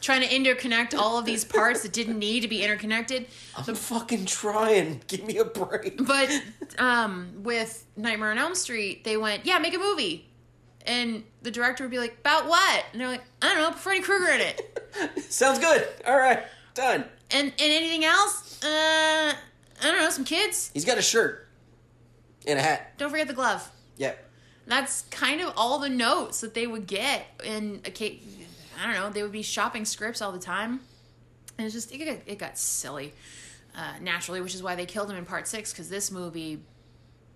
trying to interconnect all of these parts that didn't need to be interconnected. *laughs* I'm fucking trying. Give me a break. But um, with Nightmare on Elm Street, they went, "Yeah, make a movie," and the director would be like, "About what?" And they're like, "I don't know, put Freddy Krueger in it." *laughs* Sounds good. All right, done. And and anything else? Uh, I don't know, some kids. He's got a shirt and a hat. Don't forget the glove. Yep. That's kind of all the notes that they would get, and okay, I don't know, they would be shopping scripts all the time, and it's just it got, it got silly uh, naturally, which is why they killed him in part six because this movie,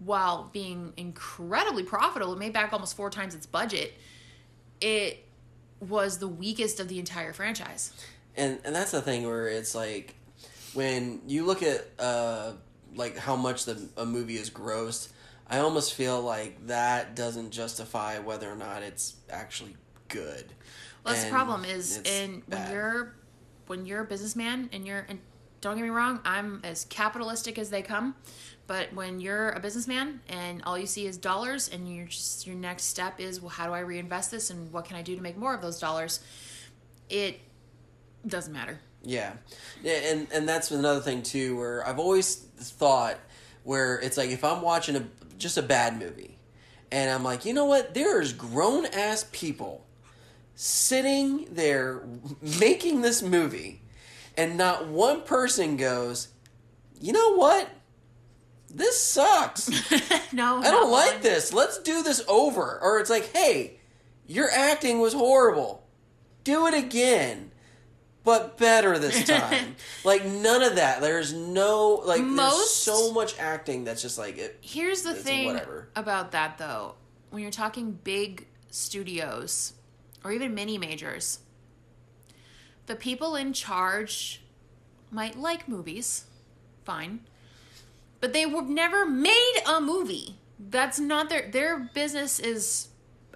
while being incredibly profitable, it made back almost four times its budget. It was the weakest of the entire franchise. and and that's the thing where it's like when you look at uh like how much the a movie is grossed i almost feel like that doesn't justify whether or not it's actually good Well, that's the problem is, it's and when you're when you're a businessman and you're and don't get me wrong, I'm as capitalistic as they come, but when you're a businessman and all you see is dollars and you're just your next step is well, how do I reinvest this and what can I do to make more of those dollars? It doesn't matter. Yeah, yeah, and and that's another thing too, where I've always thought where it's like if I'm watching a just a bad movie, and I'm like, you know what? There's grown ass people sitting there making this movie, and not one person goes, you know what? This sucks. *laughs* no, I don't like this. Let's do this over. Or it's like, hey, your acting was horrible. Do it again. But better this *laughs* time. like none of that. There's no like there's Most- so much acting that's just like it. Here's the thing whatever. about that though. When you're talking big studios or even mini majors, the people in charge might like movies, fine. But they were never made a movie. That's not their their business is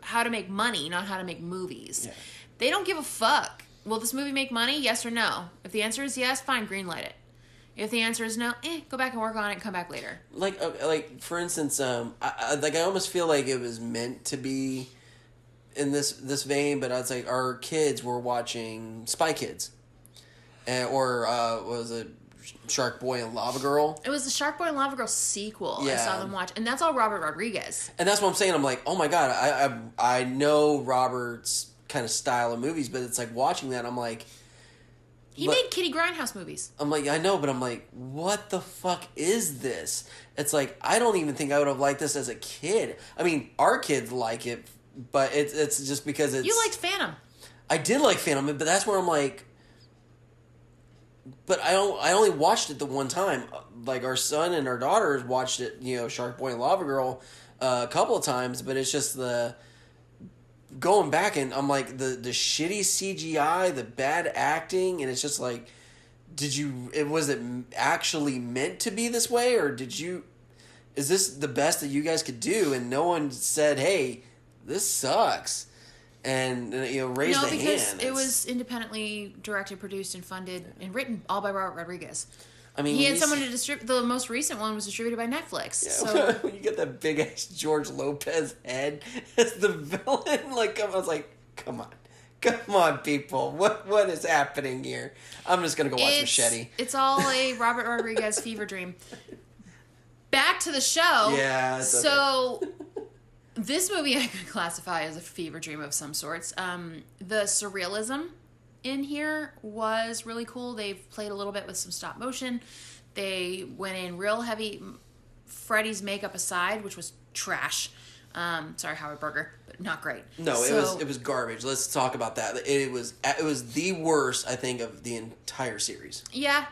how to make money, not how to make movies. Yeah. They don't give a fuck. Will this movie make money? Yes or no? If the answer is yes, fine, greenlight it. If the answer is no, eh, go back and work on it come back later. Like uh, like for instance, um, I, I, like I almost feel like it was meant to be in this this vein, but I was like our kids were watching Spy Kids, and, or uh, was it Shark Boy and Lava Girl. It was the Shark Boy and Lava Girl sequel. I saw them watch, and that's all Robert Rodriguez. And that's what I'm saying. I'm like, oh my god, I I, I know Robert's kind of style of movies, but it's like watching that. I'm like, He made Kitty Grindhouse movies. I'm like, I know, but I'm like, what the fuck is this? It's like I don't even think I would have liked this as a kid. I mean, our kids like it, but it's it's just because it's You liked Phantom. I did like Phantom, but that's where I'm like, but I don't. I only watched it the one time. Like our son and our daughters watched it. You know, Shark Boy and Lava Girl uh, a couple of times, but it's just the going back and I'm like the the shitty CGI, the bad acting, and it's just like, did you? It was it actually meant to be this way, or did you? Is this the best that you guys could do? And no one said, "Hey, this sucks." And uh, you know, raised no, because hand. it It's- was independently directed, produced, and funded and written all by Robert Rodriguez. I mean, He had someone see- to distribute. The most recent one was distributed by Netflix. Yeah, So *laughs* when you get that big ass George Lopez head *laughs* as the villain, *laughs* like I was like, come on, come on, people, what what is happening here? I'm just gonna go watch it's, Machete. it's all a Robert Rodriguez fever dream. Back to the show. Yeah, So this movie I could classify as a fever dream of some sorts. Um, the surrealism in here was really cool. They've played a little bit with some stop motion. They went in real heavy. Freddy's makeup aside, which was trash. Um, sorry, Howard Berger, but not great. No, it was it was garbage. Let's talk about that. It was it was the worst I think of the entire series. Yeah.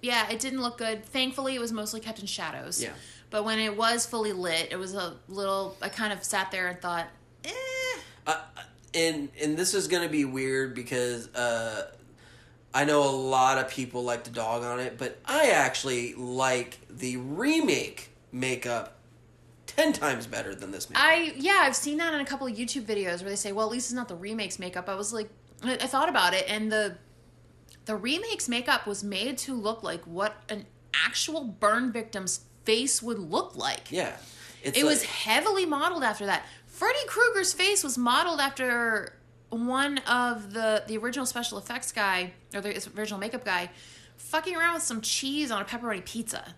Yeah, it didn't look good. Thankfully, it was mostly kept in shadows. Yeah. But when it was fully lit, it was a little. I kind of sat there and thought, eh. Uh, and and this is gonna be weird because uh, I know a lot of people like to dog on it, but I actually like the remake makeup ten times better than this makeup. I yeah, I've seen that in a couple of YouTube videos where they say, "Well, at least it's not the remakes makeup." I was like, I, I thought about it, and the the remakes makeup was made to look like what an actual burn victim's face would look like. yeah, It like- was heavily modeled after that. Freddy Krueger's face was modeled after one of the the original special effects guy or the original makeup guy fucking around with some cheese on a pepperoni pizza.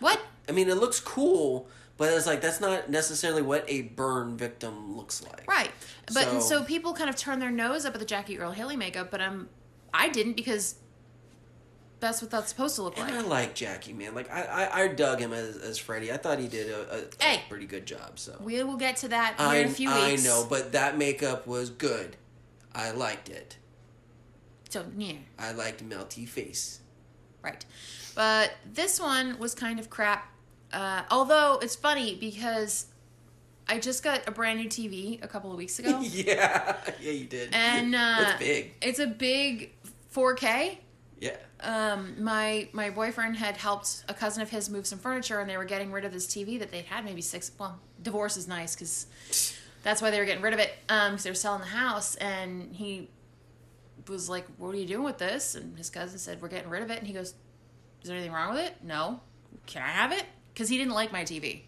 What? I mean, it looks cool, but it's like that's not necessarily what a burn victim looks like. Right. But So- so, people kind of turn their nose up at the Jackie Earle Haley makeup, but um I didn't because that's what that's supposed to look And I like. like Jackie, man. Like I, I, I dug him as, as Freddy. I thought he did a, a, a pretty good job. So We will get to that I, in a few weeks. I know, but that makeup was good. I liked it. So yeah. I liked melty face. Right. But this one was kind of crap. Uh, although it's funny because I just got a brand new TV a couple of weeks ago. *laughs* yeah, *laughs* yeah, you did. and uh, it's big. It's a big 4K. Yeah. Um, my my boyfriend had helped a cousin of his move some furniture, and they were getting rid of this TV that they'd had maybe six. Well, divorce is nice because that's why they were getting rid of it. Um, because they were selling the house, and he was like, "What are you doing with this?" And his cousin said, "We're getting rid of it." And he goes, "Is there anything wrong with it?" No. Can I have it? Because he didn't like my TV.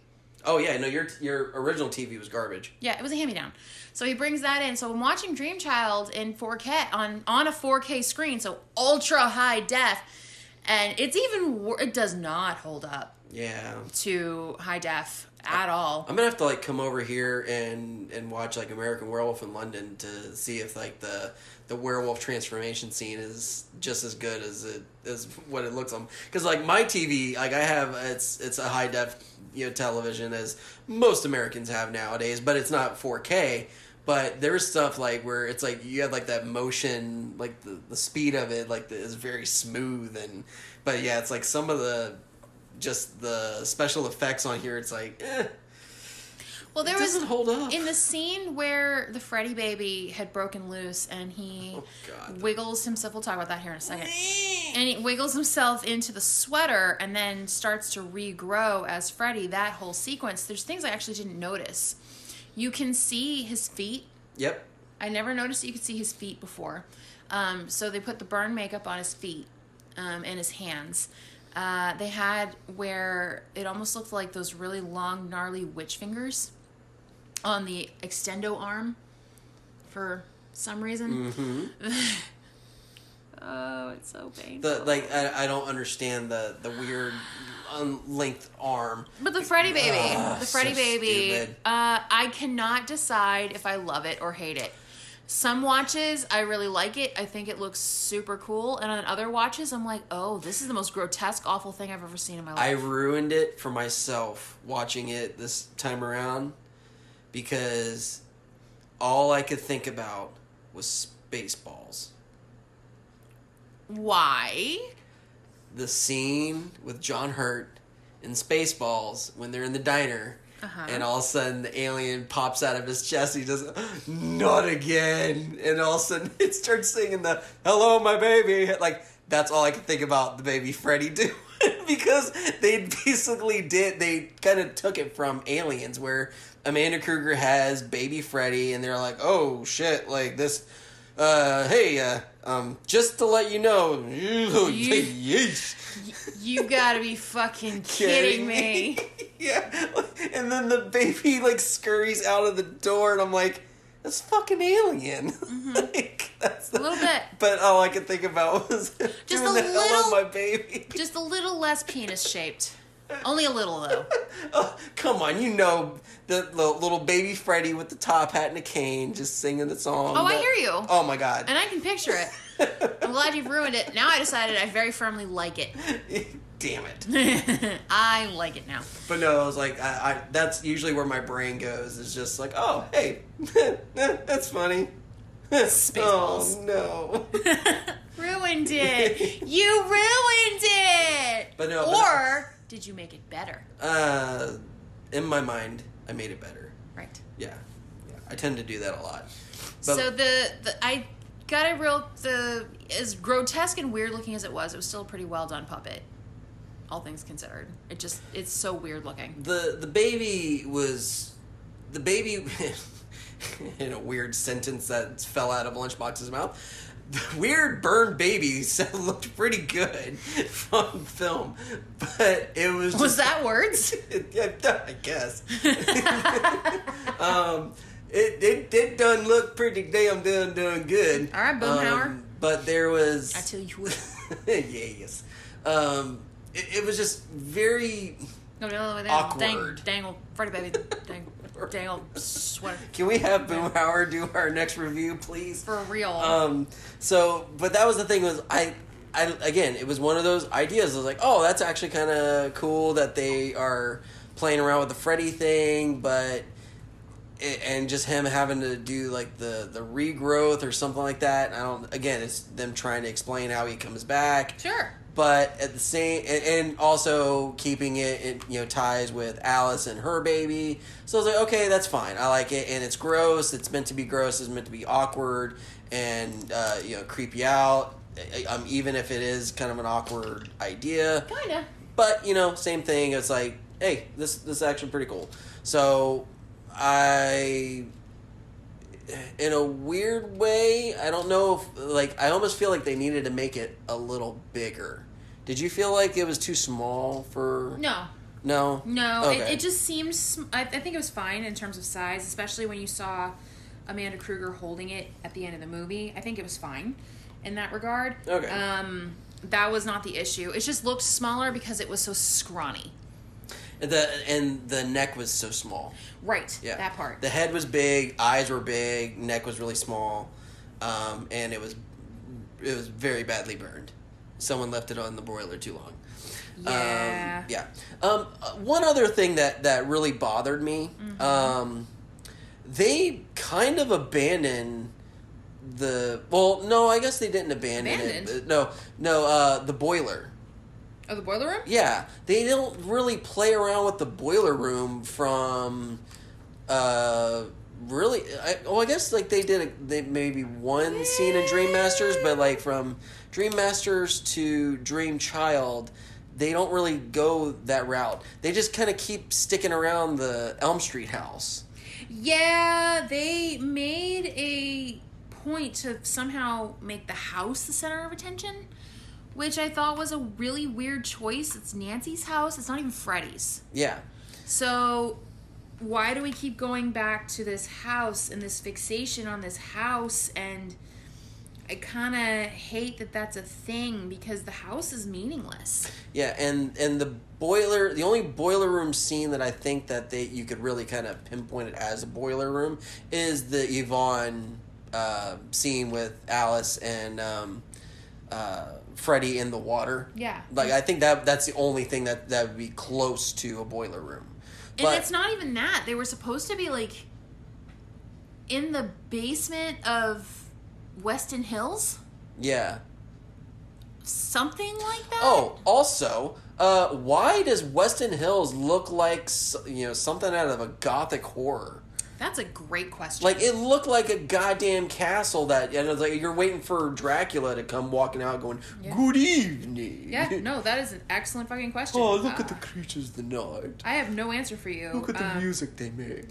Oh yeah, no, your your original TV was garbage. Yeah, it was a hand me down. So he brings that in. So I'm watching Dream Child in 4K on on a 4K screen, so ultra high def, and it's even wor- it does not hold up Yeah. to high def at all. I'm gonna have to like come over here and and watch like American Werewolf in London to see if like the the werewolf transformation scene is just as good as it as what it looks on. Because like my TV, like I have it's it's a high def you know television as most Americans have nowadays, but it's not 4K. But there's stuff like where it's like you have like that motion, like the, the speed of it, like the, is very smooth and. But yeah, it's like some of the just the special effects on here. It's like, eh, Well, there it was hold up. in the scene where the Freddy baby had broken loose and he Oh, wiggles himself. We'll talk about that here in a second. And he wiggles himself into the sweater and then starts to regrow as Freddy. That whole sequence. There's things I actually didn't notice. You can see his feet. Yep. I never noticed that you could see his feet before. Um, so they put the burn makeup on his feet um, and his hands. Uh, they had where it almost looked like those really long, gnarly witch fingers on the extendo arm for some reason. *laughs* oh, it's so painful. The like I, I don't understand the the weird unlinked arm. But the Freddy baby, the Freddy so baby, uh, I cannot decide if I love it or hate it. Some watches, I really like it. I think it looks super cool. And on other watches, I'm like, oh, this is the most grotesque, awful thing I've ever seen in my life. I ruined it for myself watching it this time around because all I could think about was Spaceballs. Why? The scene with John Hurt in Spaceballs when they're in the diner. Uh-huh. And all of a sudden, the alien pops out of his chest. He does, not again. And all of a sudden, *laughs* it starts singing the "Hello, my baby." Like that's all I could think about the baby Freddy *laughs* doing *laughs* because they basically did. They kind of took it from Aliens, where Amanda Kruger has baby Freddy, and they're like, "Oh shit!" Like this. Uh, hey, uh, um, just to let you know, *laughs* yeesh. You gotta be fucking *laughs* kidding me. yeah. And then the baby like scurries out of the door, and I'm like, that's fucking alien. *laughs* like, that's Mm-hmm. A little bit. But all I could think about was just a *laughs* doing the hell little- on my baby. *laughs* Just a little less penis shaped. Only a little, though. oh, come on, you know the, the little baby Freddy with the top hat and a cane, just singing the song. Oh, I hear you. Oh my god. And I can picture it. I'm glad you've ruined it. Now I decided I very firmly like it. Damn it. *laughs* I like it now. But no, I was like, I, I that's usually where my brain goes. Is just like, oh, hey, *laughs* that's funny. *laughs* Spaceballs. Oh no. ruined it. You ruined it. But no, but Or did you make it better? Uh, in my mind, I made it better. Right. Yeah, yeah. I tend to do that a lot. But so the, the I got a real the as grotesque and weird looking as it was, it was still a pretty well done puppet. All things considered, it just it's so weird looking. the the baby was the baby *laughs* in a weird sentence that fell out of Lunchbox's mouth. The weird burned baby *laughs* looked pretty good from film, but it was Was just- that words? *laughs* yeah, I guess. um, it, it it done look pretty damn done done good. All right, Boomhauer. Um, but there was I tell you what. yeah, yes. Um, it, it was just very. Awkward. Dang, dangle, Freddy baby, *laughs* dang, dangle sweater Can we have Boomhauer do our next review, please? for real. Um, so, but that was the thing was I, I again, it was one of those ideas. I was like, oh, that's actually kind of cool that they are playing around with the Freddy thing, but it, and just him having to do like the the regrowth or something like that. I don't. Again, it's them trying to explain how he comes back sure. But at the same and, and also keeping it in you know ties with Alice and her baby. So I was like, okay, that's fine. I like it, and it's gross. It's meant to be gross. It's meant to be awkward and uh, you know creep you out. Um, even if it is kind of an awkward idea, Kinda. but you know, same thing. It's like, hey, this this is actually pretty cool. So I, in a weird way, I don't know if like I almost feel like they needed to make it a little bigger. Did you feel like it was too small for? No, No. no. Okay. It, it just seems. I, I think it was fine in terms of size, especially when you saw Amanda Krueger holding it at the end of the movie. I think it was fine in that regard. Okay. Um, that was not the issue. It just looked smaller because it was so scrawny. The and the neck was so small. Right. Yeah. That part. The head was big, eyes were big, neck was really small, um, and it was it was very badly burned. Someone left it on the broiler too long. Yeah. Um, yeah. Um, one other thing that that really bothered me, Mm-hmm. um, they kind of abandoned the. Well, no, I guess they didn't abandon Abandoned? it. No, no, uh, the boiler. Oh, the boiler room? Yeah, they don't really play around with the boiler room from. Uh, really, I, well, I guess like they did a, they maybe one scene in Dream Masters, but like from Dream Masters to Dream Child, they don't really go that route. They just kind of keep sticking around the Elm Street house. Yeah, they made a point to somehow make the house the center of attention, which I thought was a really weird choice. It's Nancy's house, it's not even Freddy's. Yeah, So, why do we keep going back to this house and this fixation on this house? And I kind of hate that that's a thing because the house is meaningless. yeah, and and the boiler, the only boiler room scene that I think that they you could really kind of pinpoint it as a boiler room is the Yvonne uh, scene with Alice and um, uh, Freddy in the water. Yeah. Like I think that that's the only thing that that would be close to a boiler room. And it's not even that. They were supposed to be like in the basement of Westin Hills, yeah. something like that. Oh, also, uh, why does Westin Hills look like you know something out of a gothic horror? That's a great question. Like it looked like a goddamn castle that and it's like you're waiting for Dracula to come walking out going, Yeah. "Good evening." yeah, *laughs* no, that is an excellent fucking question. Oh, look at the Uh, creatures of the night. I have no answer for you. Look at the Um, music they make.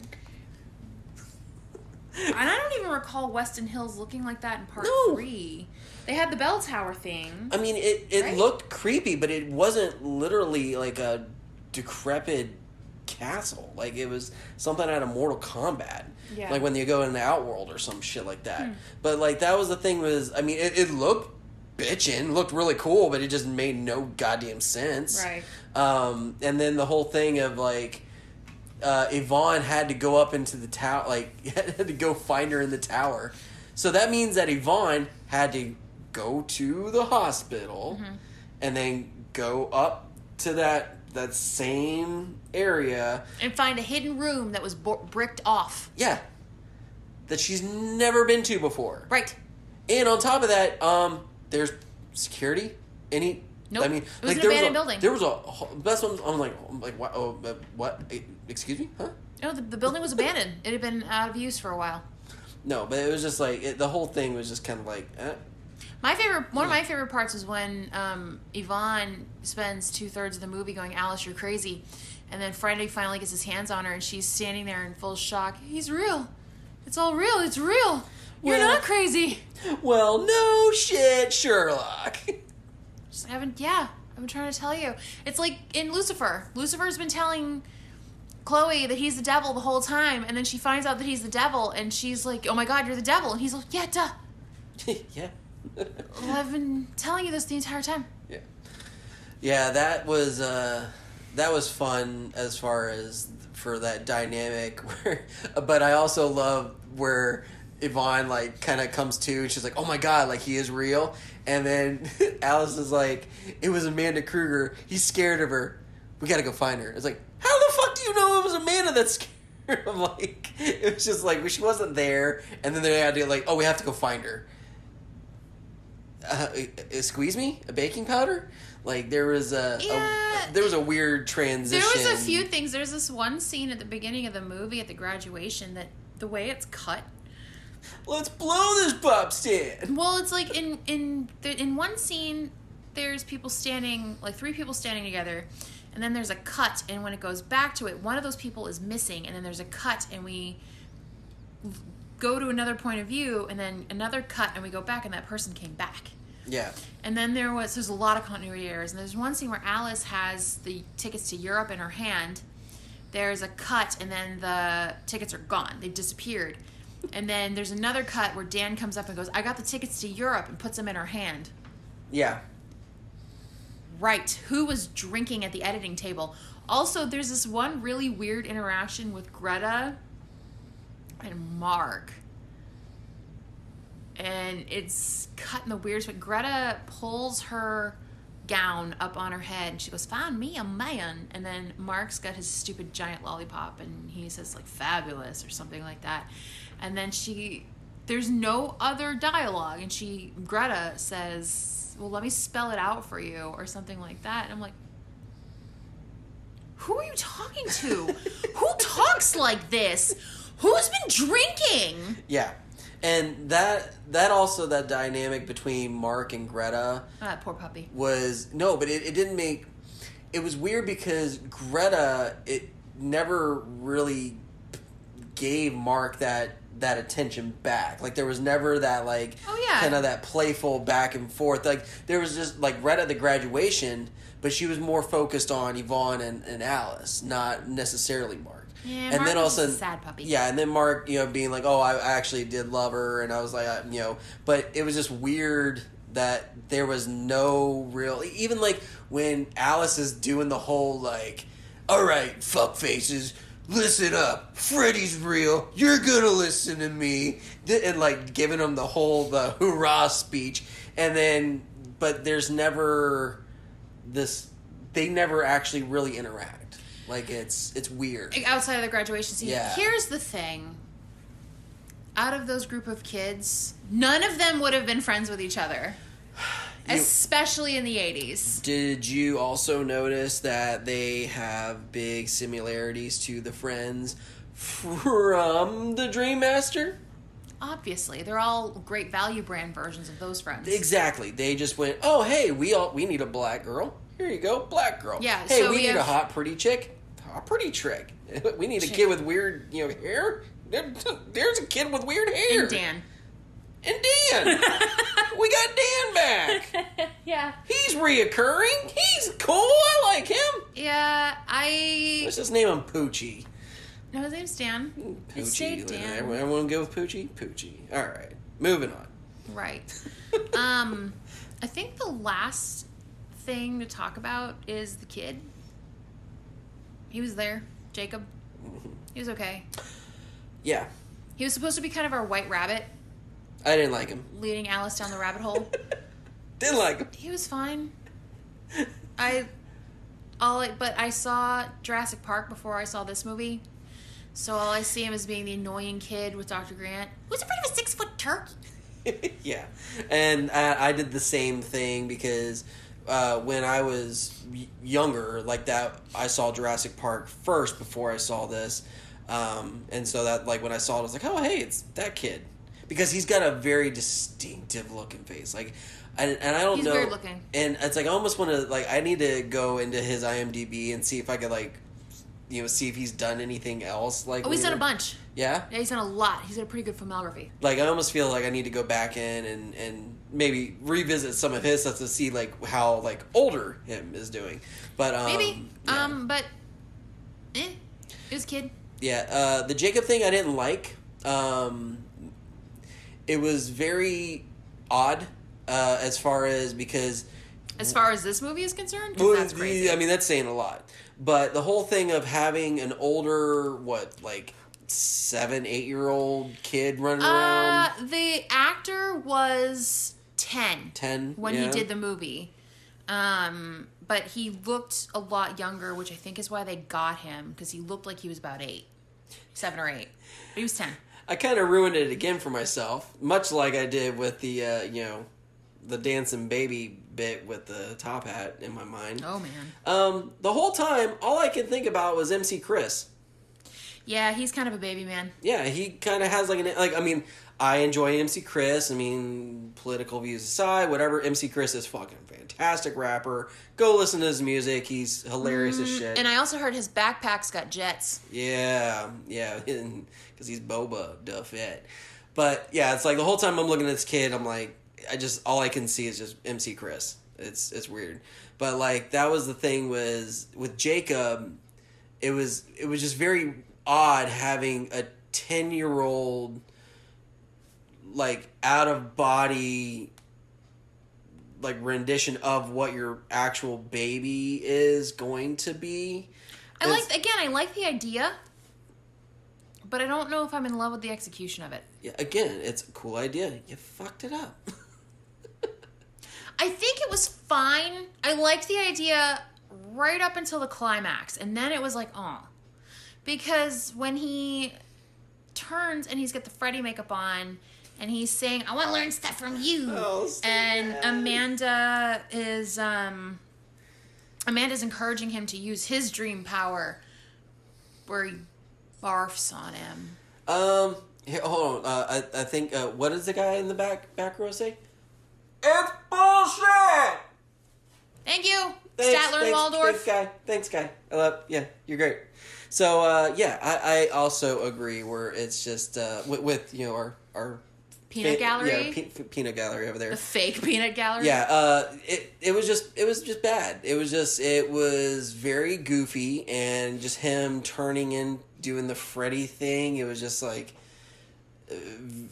And I don't even recall Westin Hills looking like that in part No. three. They had the bell tower thing. I mean, it it Right? looked creepy, but it wasn't literally like a decrepit castle. Like it was something out of Mortal Kombat. Yeah. Hmm. Like when you go in the Outworld or some shit like that. But like that was the thing was, I mean, it, it looked bitchin', looked really cool, but it just made no goddamn sense. Right. Um, and then the whole thing of like. Uh, Yvonne had to go up into the tower, like *laughs* had to go find her in the tower. So that means that Yvonne had to go to the hospital Mm-hmm. and then go up to that that same area. And find a hidden room that was bricked off. Yeah. That she's never been to before. Right. And on top of that, um, there's security. Any? Nope. I mean, It was like an there was abandoned a, building. There was a. That's what I'm, I'm like. I'm like what? Oh, uh, what? Eh, Excuse me? Huh? No, the, the building was abandoned. It had been out of use for a while. No, but it was just like it, the whole thing was just kind of like. Eh. My favorite, one of my favorite parts is when um, Yvonne spends two thirds of the movie going, "Alice, you're crazy," and then Friday finally gets his hands on her, and she's standing there in full shock. He's real. It's all real. It's real. You're Well- not crazy. Well, no shit, Sherlock. *laughs* Just haven't. Yeah, I'm trying to tell you. It's like in Lucifer. Lucifer's been telling Chloe that he's the devil the whole time, and then she finds out that he's the devil, and she's like, "Oh my god, you're the devil!" And he's like, "Yeah, duh. *laughs* yeah. Well, I've been telling you this the entire time." Yeah, yeah, that was uh, that was fun as far as for that dynamic. *laughs* Where, but I also love where Yvonne like kind of comes to, and she's like, "Oh my god, like he is real." And then *laughs* Alice is like, "It was Amanda Krueger. He's scared of her. We gotta go find her." It's like, how the fuck do you know it was Amanda that's *laughs* scared? I'm like, it was just like she wasn't there, and then they had to like, "Oh, we have to go find her." Uh, uh, squeeze me? A baking powder? Like there was a, a- there was a weird transition. There was a few things. There's this one scene at the beginning of the movie at the graduation that the way it's cut. let's blow this pop stand Well, it's like in in the, in one scene, there's people standing like three people standing together, and then there's a cut, and when it goes back to it, one of those people is missing, and then there's a cut, and we go to another point of view, and then another cut, and we go back, and that person came back. yeah And then there was there's a lot of continuity errors. And there's one scene where Alice has the tickets to Europe in her hand. There's a cut, and then the tickets are gone. They've disappeared. And then there's another cut where Dan comes up and goes, "I got the tickets to Europe," and puts them in her hand. yeah Right. Who was drinking at the editing table? Also, there's this one really weird interaction with Greta and Mark. And it's cut in the weirdest way. Greta pulls her gown up on her head and she goes find me a man. And then mark's got his stupid giant lollipop and he says like fabulous or something like that. And then she there's no other dialogue. And she greta says well let me spell it out for you or something like that. And i'm like who are you talking to? Who talks like this who's been drinking Yeah, and that that also that dynamic between Mark and Greta ah, poor puppy was no, but it, it didn't make. It was weird because Greta it never really gave Mark that that attention back. Like there was never that like Oh, yeah. kind of that playful back and forth. Like there was just like right at the graduation, but she was more focused on Yvonne and, and Alice, not necessarily Mark. Yeah, and Mark then all of a was just a sudden, sad puppy. Yeah, and then Mark, you know, being like, "Oh, I I actually did love her," and I was like, I, you know, but it was just weird that there was no real, even like when Alice is doing the whole like, "All right, fuck faces." Listen up, Freddy's real. You're gonna listen to me, and like giving him the whole the hoorah speech, and then but there's never this. They never actually really interact. Like it's it's weird. outside of the graduation scene. Yeah. Here's the thing. Out of those group of kids, none of them would have been friends with each other. *sighs* You- especially in the 80s. Did you also notice that they have big similarities to the friends from the Dream Master? Obviously, they're all great value brand versions of those friends. Exactly. They just went, "Oh, hey, we all we need a black girl. Here you go, black girl. Yeah, Hey, so we, we need a hot pretty chick. Hot pretty trick. *laughs* we need a Chick. kid with weird, you know, hair. *laughs* There's a kid with weird hair. and Dan. And Dan. *laughs* we got Dan back. yeah. He's reoccurring. He's cool. I like him. Yeah, I. Let's just name him Poochie. No, his name's Dan. Poochie. stayed Dan. Everyone, everyone go with Poochie? Poochie. All right. Moving on. Right. um, I think the last thing to talk about is the kid. He was there, Jacob. Mm-hmm. He was okay. Yeah. He was supposed to be kind of our white rabbit, I didn't like him. leading Alice down the rabbit hole. *laughs* Didn't like him. he was fine. *laughs* I, all I, but I saw Jurassic Park before I saw this movie, so all I see him as being the annoying kid with Dr. Grant, who's afraid of a six foot turkey. *laughs* yeah. And I, I did the same thing because uh, when I was younger, like that, I saw Jurassic Park first before I saw this. Um, and so that, like, when I saw it, I was like, oh, hey, it's that kid. Because he's got a very distinctive looking face. Like, and, and I don't He's know. weird looking. And it's like, I almost want to, like, I need to go into his IMDb and see if I could, like, you know, see if he's done anything else. Like, Oh, he's done a bunch. Yeah? Yeah, he's done a lot. He's got a pretty good filmography. like I almost feel like I need to go back in and and maybe revisit some of his stuff to see like how like older him is doing. But um, Maybe. yeah. Um, but eh, it was kid. yeah, uh, the Jacob thing I didn't like. Um, it was very odd uh, as far as because As far as this movie is concerned, Well, that's crazy. I mean, that's saying a lot. But the whole thing of having an older, what, like seven, eight year old kid running uh, around, the actor was ten ten when yeah. he did the movie. Um, but he looked a lot younger, which I think is why they got him because he looked like he was about eight, seven or eight. But he was ten. I kind of ruined it again for myself, much like I did with the, uh, you know, the dancing baby bit with the top hat in my mind. Oh man, Um, the whole time, all I could think about was MC Chris. yeah, he's kind of a baby man. Yeah, he kind of has like an like. I mean, I enjoy MC Chris. I mean, political views aside, whatever. MC Chris is fucking fantastic rapper. Go listen to his music. He's hilarious as shit. Mm, And I also heard his backpack's got jets. Yeah, yeah, *laughs* because he's Boba Fett. But yeah, it's like the whole time I'm looking at this kid, I'm like, I just all I can see is just MC Chris. It's it's weird, but like that was the thing was with Jacob, it was it was just very odd having a ten year old like out of body like rendition of what your actual baby is going to be. I It's- like again. I like the idea, but I don't know if I'm in love with the execution of it. Yeah, again, it's a cool idea. You fucked it up. *laughs* I think it was fine. I liked the idea right up until the climax, and then it was like, oh, because when he turns and he's got the Freddy makeup on. And he's saying, "I want to learn stuff from you." Oh, and bad. Amanda is um, Amanda's encouraging him to use his dream power, where he barfs on him. Um, here, hold on. Uh, I, I think, uh, what does the guy in the back back row say? It's bullshit! Thank you, Thanks, Statler thanks, Waldorf. Thanks, guy. Thanks, guy. I love. Yeah, you're great. So, uh, yeah, I, I also agree. Where it's just uh, with, with you know our our Peanut fa- gallery, yeah, pe- peanut gallery over there. the fake peanut gallery. Yeah, uh, it it was just it was just bad. It was just it was very goofy and just him turning in doing the Freddy thing. It was just like,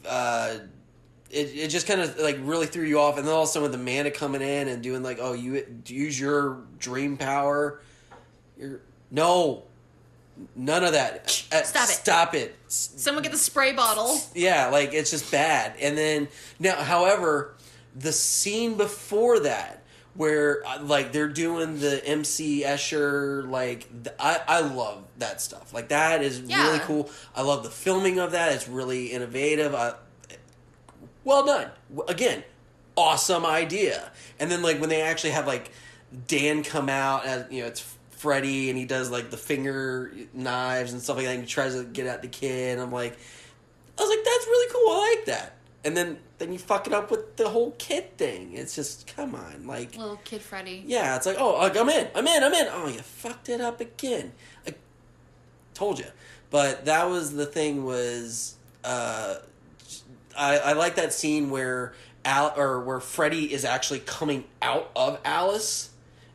uh, it it just kind of like really threw you off. And then all of a sudden with Amanda coming in and doing like, oh, you use your dream power. You're no, none of that. Uh, Stop it. Stop it. Someone get the spray bottle. Yeah, like it's just bad. And then now, however, the scene before that, where uh, like they're doing the MC Escher, like I I love that stuff. Like that is really cool. I love the filming of that. It's really innovative. I, well done. Again, awesome idea. And then like when they actually have like Dan come out as you know it's Freddy and he does like the finger knives and stuff like that. And he tries to get at the kid. And I'm like, I was like, that's really cool. I like that. And then then you fuck it up with the whole kid thing. It's just come on, like Little kid Freddy. yeah, it's like, oh, like, I'm in, I'm in, I'm in. Oh, you fucked it up again. I told you. But that was the thing was, uh, I, I like that scene where Al or where Freddy is actually coming out of Alice,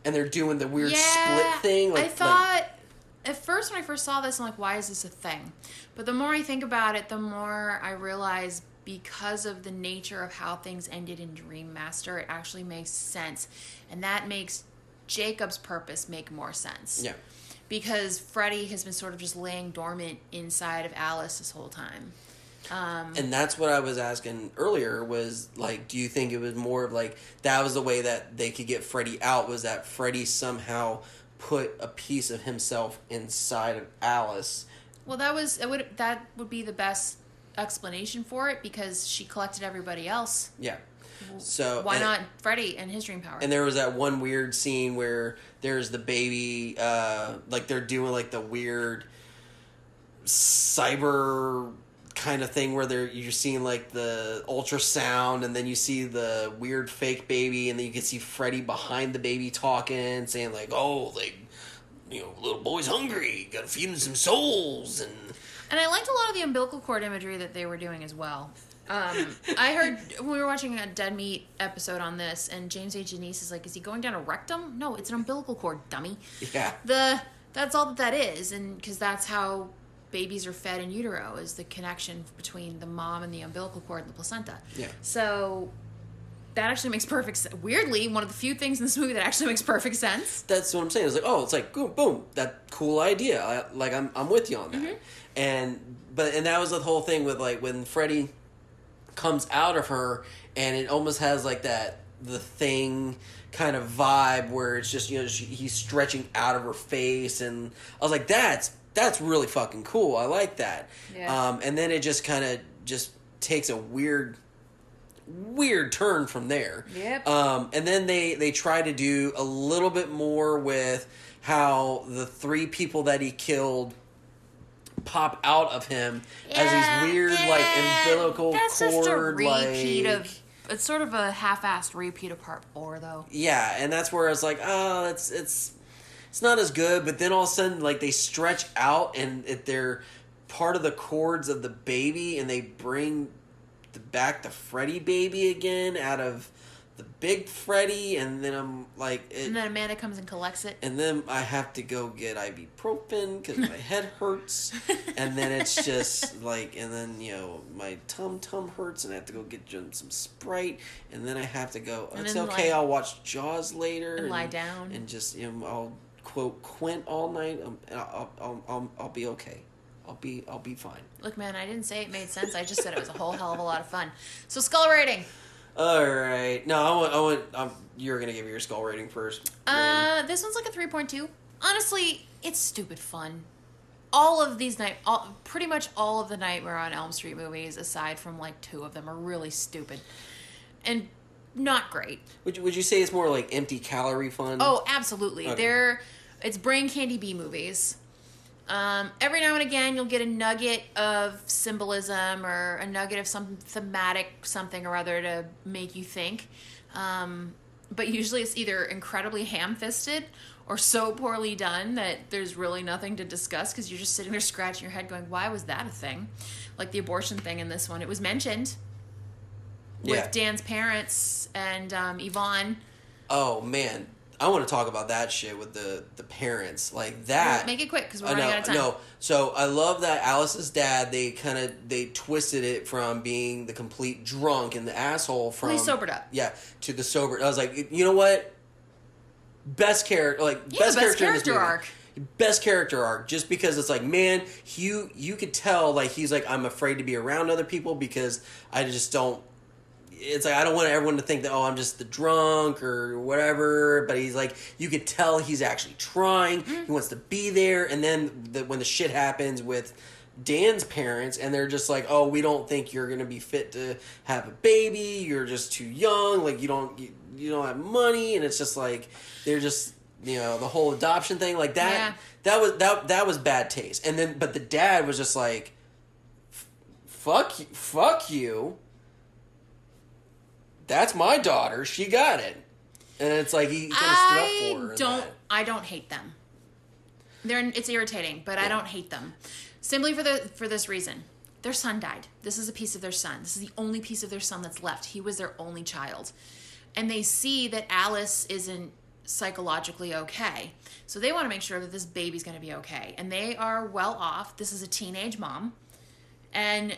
and they're doing the weird split thing. Like, I like- thought at first when I first saw this, I'm like, why is this a thing? But the more I think about it, the more I realize because of the nature of how things ended in Dream Master, it actually makes sense, and that makes Jacob's purpose make more sense. yeah. Because Freddy has been sort of just laying dormant inside of Alice this whole time. Um, And that's what I was asking earlier was like, do you think it was more of like that was the way that they could get Freddy out was that Freddy somehow put a piece of himself inside of Alice? Well, that was it would that would be the best explanation for it because she collected everybody else. Yeah. So Why and- not Freddy and his dream power? And there was that one weird scene where there's the baby, uh, like they're doing like the weird cyber kind of thing where they're you're seeing like the ultrasound and then you see the weird fake baby and then you can see Freddy behind the baby talking saying like oh like you know little boy's hungry gotta feed him some souls and and I liked a lot of the umbilical cord imagery that they were doing as well. Um, I heard when we were watching a Dead Meat episode on this, and James A. Janisse is like, "Is he going down a rectum? No, it's an umbilical cord, dummy." yeah The that's all that that is, and because that's how babies are fed in utero is the connection between the mom and the umbilical cord and the placenta. Yeah. So that actually makes perfect sense. Weirdly, one of the few things in this movie that actually makes perfect sense. that's what I'm saying. It's like, oh, it's like boom, boom, that cool idea. I, like I'm, I'm with you on that. Mm-hmm. And but and that was the whole thing with like when Freddy comes out of her, and it almost has like that the thing kind of vibe where it's just you know she, he's stretching out of her face, and I was like, that's that's really fucking cool. I like that. Yeah. Um, and then it just kind of just takes a weird weird turn from there. Yep. Um, and then they they try to do a little bit more with how the three people that he killed pop out of him as these weird like umbilical That's cord just a repeat like of. It's sort of a half-assed repeat of part four, though. yeah, and that's where it's like oh it's it's it's not as good. But then all of a sudden like they stretch out and it, they're part of the cords of the baby and they bring the, back the Freddy baby again out of the big Freddy and then I'm like it, And then Amanda comes and collects it. and then I have to go get ibuprofen because my *laughs* head hurts, and then it's just like, and then you know my tum tum hurts, and I have to go get some Sprite, and then I have to go. And it's okay, I'll watch Jaws later and lie down. and just you know I'll quote Quint all night, um, and I'll, I'll I'll I'll be okay. I'll be I'll be fine. Look, man, I didn't say it made sense. I just said it was a whole hell of a lot of fun. So, skull rating. All right. No, I want. I want. Um, you're gonna give me your skull rating first. Uh, this one's like a 3.2. Honestly, it's stupid fun. All of these night, all, pretty much all of the Nightmare on Elm Street movies, aside from like two of them, are really stupid and not great. Would you, would you say it's more like empty calorie fun? Oh, absolutely. Okay. They're it's brain candy B movies. Um, every now and again, you'll get a nugget of symbolism or a nugget of some thematic something or other to make you think. Um, but usually, it's either incredibly ham-fisted or so poorly done that there's really nothing to discuss because you're just sitting there scratching your head, going, "Why was that a thing?" Like the abortion thing in this one, it was mentioned with Yeah. Dan's parents and um, Yvonne. Oh man, I want to talk about that shit with the the parents like that. Make it quick because we're running know, out of time. no. So I love that Alice's dad. They kind of they twisted it from being the complete drunk and the asshole from he sobered up. Yeah, to the sober. I was like, you know what? Best character, like Yeah, best, best character, character arc. Best character arc, just because it's like, man, you you could tell like he's like I'm afraid to be around other people because I just don't it's like I don't want everyone to think that oh I'm just the drunk or whatever, but he's like you could tell he's actually trying. Mm-hmm. He wants to be there, and then the, when the shit happens with Dan's parents, and they're just like, oh, we don't think you're gonna be fit to have a baby. You're just too young. Like you don't you, you don't have money, and it's just like they're just you know the whole adoption thing like that. Yeah. That was that that was bad taste. And then but the dad was just like, fuck you, fuck you that's my daughter. She got it. And it's like he kind of stood up for her. don't. I don't hate them. They're. It's irritating, but I don't hate them. Simply for the for this reason, their son died. This is a piece of their son. This is the only piece of their son that's left. He was their only child, and they see that Alice isn't psychologically okay. So they want to make sure that this baby's going to be okay, and they are well off. This is a teenage mom, and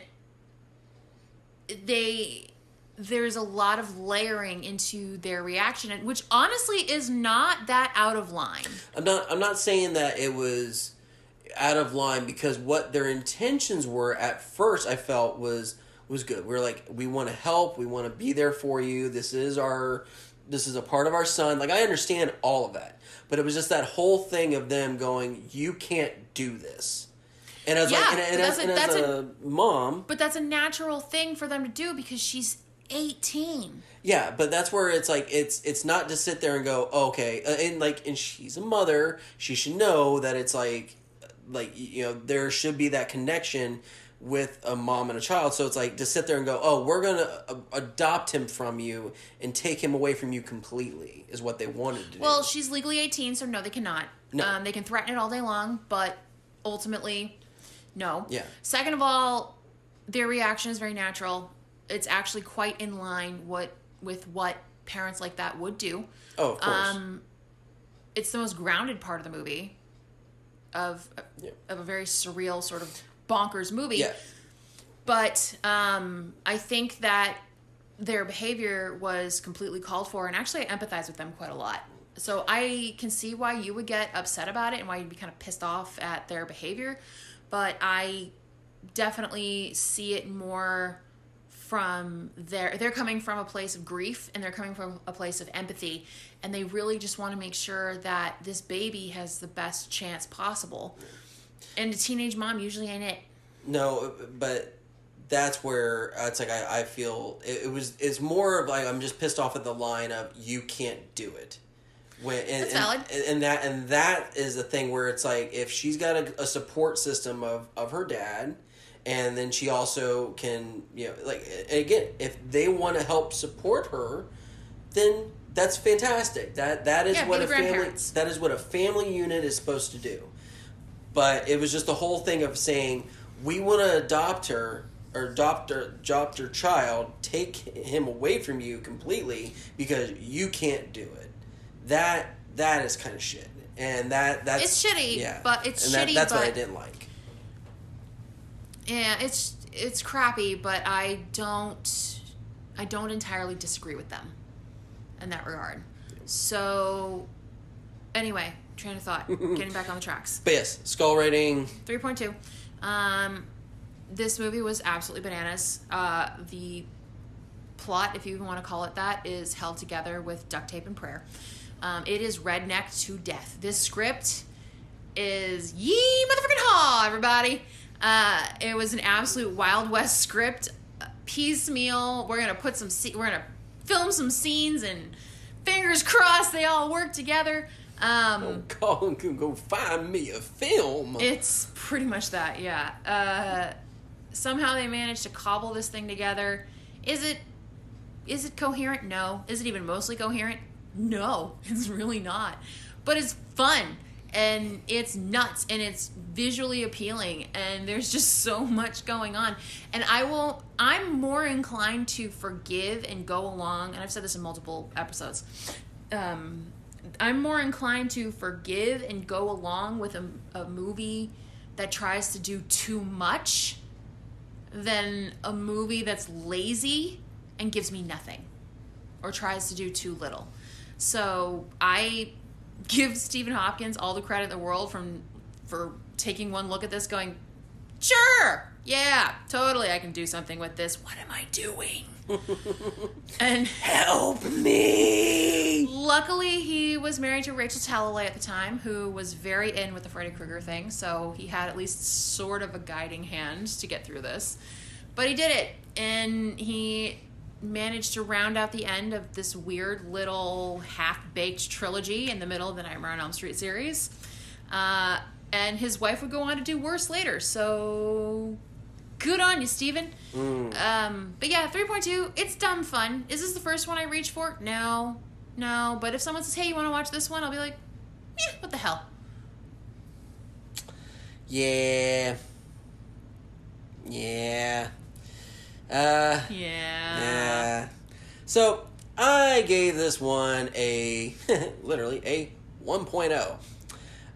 they there's a lot of layering into their reaction which honestly is not that out of line I'm not. I'm not saying that it was out of line because what their intentions were at first, I felt was was good. We're like, we want to help. We want to be there for you. This is our. This is a part of our son. Like I understand all of that, but it was just that whole thing of them going, "You can't do this." And as Yeah, like, and, and but as, that's a- as a, a- mom, but that's a natural thing for them to do because she's 18 Yeah, but that's where it's like it's it's not to sit there and go oh, okay, uh, and like and she's a mother, she should know that it's like like you know there should be that connection with a mom and a child. So it's like to sit there and go oh we're gonna uh, adopt him from you and take him away from you completely is what they wanted to do. well she's legally 18 so no they cannot No. um, they can threaten it all day long but ultimately no Yeah. second of all their reaction is very natural it's actually quite in line what with what parents like that would do oh of course. um, it's the most grounded part of the movie of Yeah. of a very surreal sort of bonkers movie yeah. but um, I think that their behavior was completely called for, and actually, I empathize with them quite a lot. So I can see why you would get upset about it and why you'd be kind of pissed off at their behavior, but I definitely see it more from their they're coming from a place of grief and they're coming from a place of empathy and they really just want to make sure that this baby has the best chance possible and a teenage mom usually ain't it No, but that's where uh, it's like I, I feel it, it was it's more of like I'm just pissed off at the line of you can't do it. When, and, and, valid. and that and that is the thing where it's like if she's got a, a support system of, of her dad and then she also can you know like again if they want to help support her then that's fantastic. That that is Yeah, what a family that is what a family unit is supposed to do. But it was just the whole thing of saying we want to adopt her or adopt her, adopt her child, take him away from you completely because you can't do it. That that is kind of shit, and that that's It's shitty, Yeah, but it's and that- shitty, That's what I didn't like. Yeah, it's it's crappy, but I don't I don't entirely disagree with them in that regard. So anyway, train of thought, *laughs* getting back on the tracks. But yes, skull rating. 3.2. Um this movie was absolutely bananas. Uh the plot, if you even want to call it that, is held together with duct tape and prayer. Um, it is redneck to death. This script is yee motherfucking haw, everybody. Uh, it was an absolute Wild West script, uh, piecemeal. We're gonna put some, sce- we're gonna film some scenes, and fingers crossed they all work together. Um, Go, go, go find me a film. it's pretty much that, yeah. Uh, somehow they managed to cobble this thing together. Is it is it coherent? No. Is it even mostly coherent? No, *laughs* it's really not. But it's fun and it's nuts and it's visually appealing and there's just *laughs* so much going on. And I will I'm more inclined to forgive and go along, and I've said this in multiple episodes. Um I'm more inclined to forgive and go along with a, a movie that tries to do too much than a movie that's lazy and gives me nothing or tries to do too little. So I give Stephen Hopkins all the credit in the world from for taking one look at this going, sure, yeah, totally I can do something with this. What am I doing? *laughs* and Help me! Luckily, he was married to Rachel Talalay at the time, who was very in with the Freddy Krueger thing, so he had at least sort of a guiding hand to get through this. But he did it, and he managed to round out the end of this weird little half baked trilogy in the middle of the Nightmare on Elm Street series. Uh, and his wife would go on to do worse later, so good on you, Stephen. Um, but yeah, 3.2, it's dumb fun. Is this the first one I reach for? No. No. But if someone says, hey, you want to watch this one? I'll be like, yeah, what the hell? Yeah. Yeah. Uh, Yeah. yeah. So, I gave this one a, *laughs* literally, a 1.0.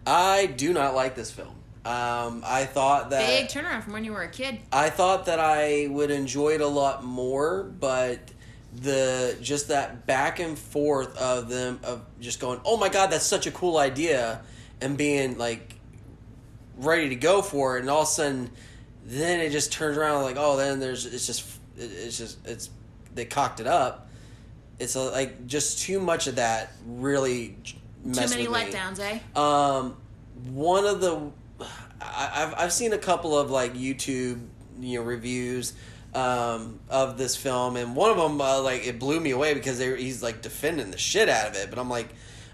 I do not like this film. Um, I thought that. Big turnaround from when you were a kid. I thought that I would enjoy it a lot more, but the just that back and forth of them of just going, "Oh my god, that's such a cool idea," and being like ready to go for it, and all of a sudden, then it just turns around like, "Oh, then there's it's just it's just it's they cocked it up." It's a, like just too much of that really Too many with me. letdowns, eh? Um, one of the I, I've I've seen a couple of like YouTube you know reviews um, of this film, and one of them uh, like it blew me away because they, he's like defending the shit out of it. But I'm like,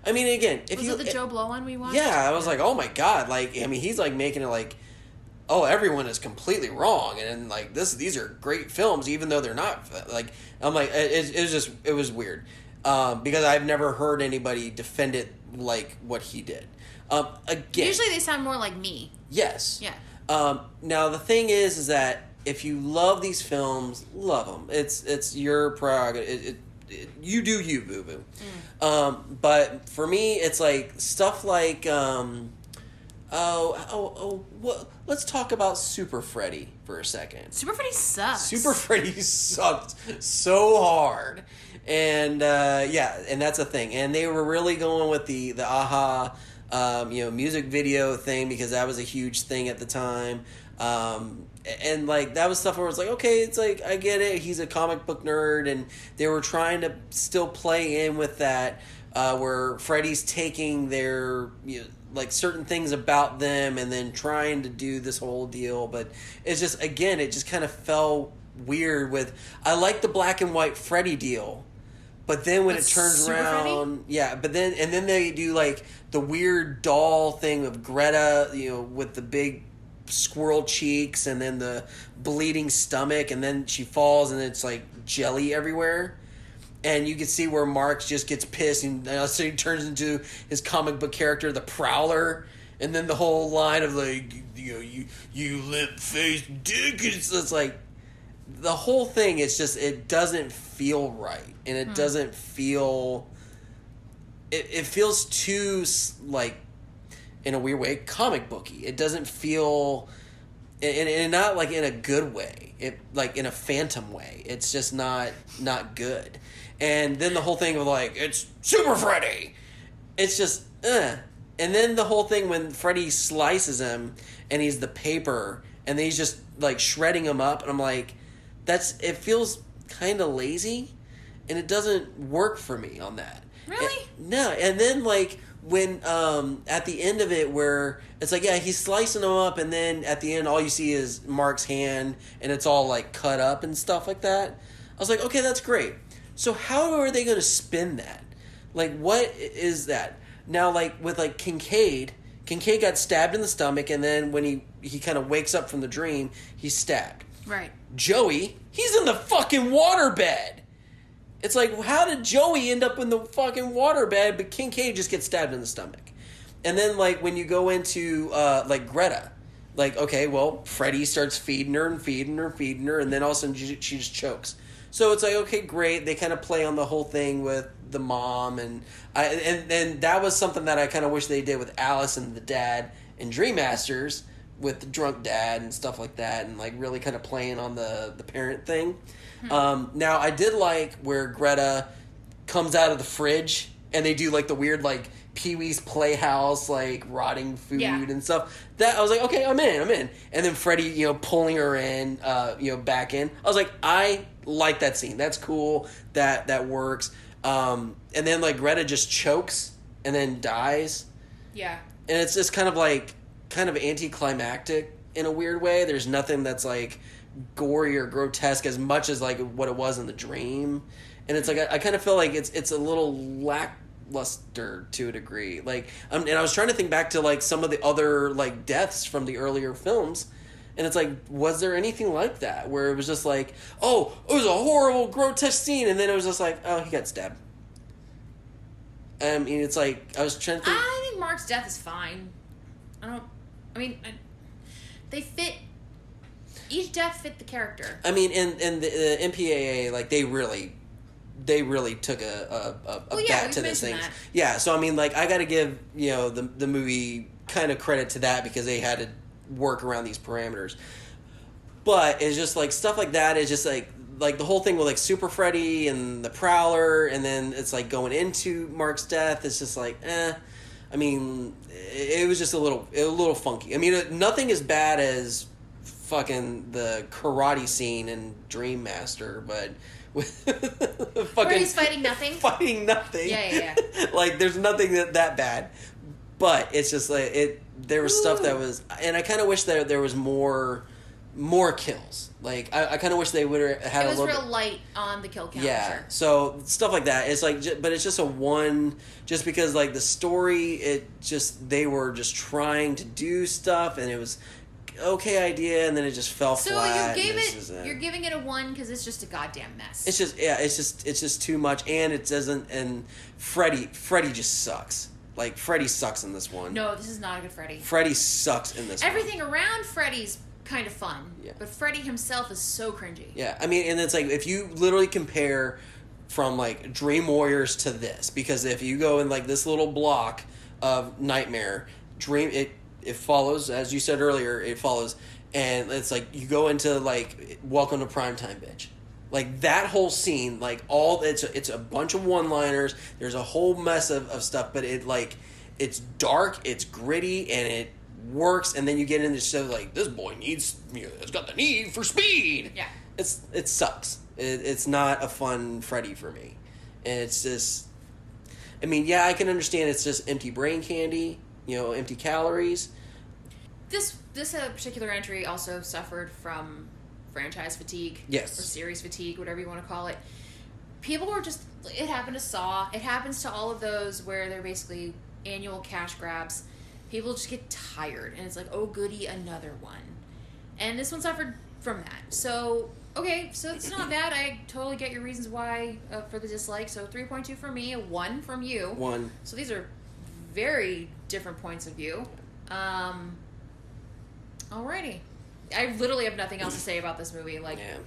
I mean, again, if Was you it the Joe Blow one we watched? yeah, I was like, oh my god, like I mean, he's like making it like. Oh, everyone is completely wrong, and like this, these are great films, even though they're not. Like, I'm like, it, it was just, it was weird, um, because I've never heard anybody defend it like what he did. Um, again, Usually they sound more like me. yes. Yeah. Um, now the thing is, is that if you love these films, love them. It's it's your prerogative. It, it, it, you do you, boo boo. Mm. Um, but for me, it's like stuff like um, oh oh oh. What, let's talk about Super Freddy for a second. Super Freddy sucks. Super *laughs* Freddy sucked so hard, and uh, yeah, and that's a thing. And they were really going with the the a-ha, um, you know, music video thing because that was a huge thing at the time. Um, and like that was stuff where it's like, okay, it's like I get it. He's a comic book nerd, and they were trying to still play in with that, uh, where Freddy's taking their you know, like certain things about them and then trying to do this whole deal. But it's just again, it just kind of fell weird. With I like the black and white Freddy deal, but then when With it turns around, yeah. But then and then they do like the weird doll thing of Greta, you know, with the big squirrel cheeks and then the bleeding stomach, and then she falls and it's like jelly everywhere. And you can see where Mark just gets pissed and uh, so he turns into his comic book character, the Prowler. And then the whole line of like, you know, you you limp faced dick. It's, it's like the whole thing is just it doesn't feel right. And it doesn't feel it, it feels too like in a weird way comic booky. It doesn't feel and, and not like in a good way. It like in a phantom way. It's just not not good and then the whole thing of like it's super freddy it's just uh. and then the whole thing when freddy slices him and he's the paper and then he's just like shredding him up and i'm like that's it feels kind of lazy, and it doesn't work for me on that. Really? And- no, and then like when um at the end of it where it's like yeah he's slicing them up and then at the end all you see is mark's hand and it's all like cut up and stuff like that i was like okay that's great so how are they going to spin that like what is that now like with like kincaid kincaid got stabbed in the stomach and then when he he kind of wakes up from the dream he's stabbed Right. Joey, he's in the fucking waterbed. It's like, how did Joey end up in the fucking waterbed, but Kincaid just gets stabbed in the stomach? And then, like, when you go into, uh, like, Greta, like, okay, well, Freddy starts feeding her and feeding her and feeding her, and then all of a sudden she, she just chokes. So it's like, okay, great. They kind of play on the whole thing with the mom, and I and, and that was something that I kind of wish they did with Alice and the dad in Dream Masters with the drunk dad and stuff like that, and like really kind of playing on the the parent thing. Um, now I did like where Greta comes out of the fridge and they do like the weird like Pee Wee's Playhouse like rotting food Yeah. and stuff. That I was like, okay, I'm in, I'm in. And then Freddy, you know, pulling her in, uh, you know, back in. I was like, I like that scene. That's cool. That that works. Um, and then like Greta just chokes and then dies Yeah. and it's just kind of like kind of anticlimactic in a weird way. There's nothing that's like gory or grotesque as much as like what it was in the dream, and it's like I, I kind of feel like it's it's a little lackluster to a degree. Like, um, and I was trying to think back to like some of the other like deaths from the earlier films. And it's like, was there anything like that where it was just like, oh, it was a horrible, grotesque scene, and then it was just like, oh, he got stabbed. I mean, it's like I was trying to think. I think Mark's death is fine. I don't. I mean, I, they fit. Each death fit the character. I mean, in in the, the MPAA, like they really, they really took a a, a, a Well, yeah, bat to this thing. Yeah, so I mean, like I got to give you know the the movie kind of credit to that because they had to work around these parameters. But it's just like stuff like that is just like like the whole thing with like Super Freddy and the Prowler, and then it's like going into Mark's death. It's just like eh. I mean, it, was just a little a little funky. I mean, nothing as bad as fucking the karate scene in Dream Master, but *laughs* with fucking Where he's fighting nothing. *laughs* fighting nothing. Yeah, yeah, *laughs* like there's nothing that that bad, but it's just like it. There was stuff that was, and I kind of wish that there was more, more kills. Like I, I kind of wish they would have had It a little. real bit, light on the kill count. yeah, Sure. so stuff like that. It's like, but it's just a one. Just because like the story, it just they were just trying to do stuff, and it was okay idea, and then it just fell So flat. So you gave it. You're giving it a one because it's just a goddamn mess. it's just yeah, it's just it's just too much, and it doesn't. And Freddy, Freddy just sucks. Like Freddy sucks in this one. no, this is not a good Freddy. Freddy sucks in this. one. Everything around Freddy's kind of fun, Yeah. but Freddy himself is so cringy. Yeah, I mean, and it's like if you literally compare from like Dream Warriors to this, because if you go in like this little block of Nightmare, Dream it it follows as you said earlier, it follows, and it's like you go into like Welcome to Primetime, bitch. Like that whole scene, like all it's a, it's a bunch of one liners. There's a whole mess of, of stuff, but it like it's dark, it's gritty, and it works. And then you get into stuff like this boy needs, you know, it's got the need for speed Yeah. it's it sucks. It, it's not a fun Freddy for me, and it's just. I mean, yeah, I can understand it's just empty brain candy, you know, empty calories. This this uh, particular entry also suffered from franchise fatigue, Yes. or series fatigue, whatever you want to call it. People were just. It happened to Saw. It happens to all of those where they're basically annual cash grabs. People just get tired, and it's like, oh goody, another one. And this one suffered from that. So okay, so it's not bad. I totally get your reasons why uh, for the dislike. So three point two for me, a one from you. One, So these are very different points of view. Um, alrighty. I literally have nothing else to say about this movie. Like, yeah,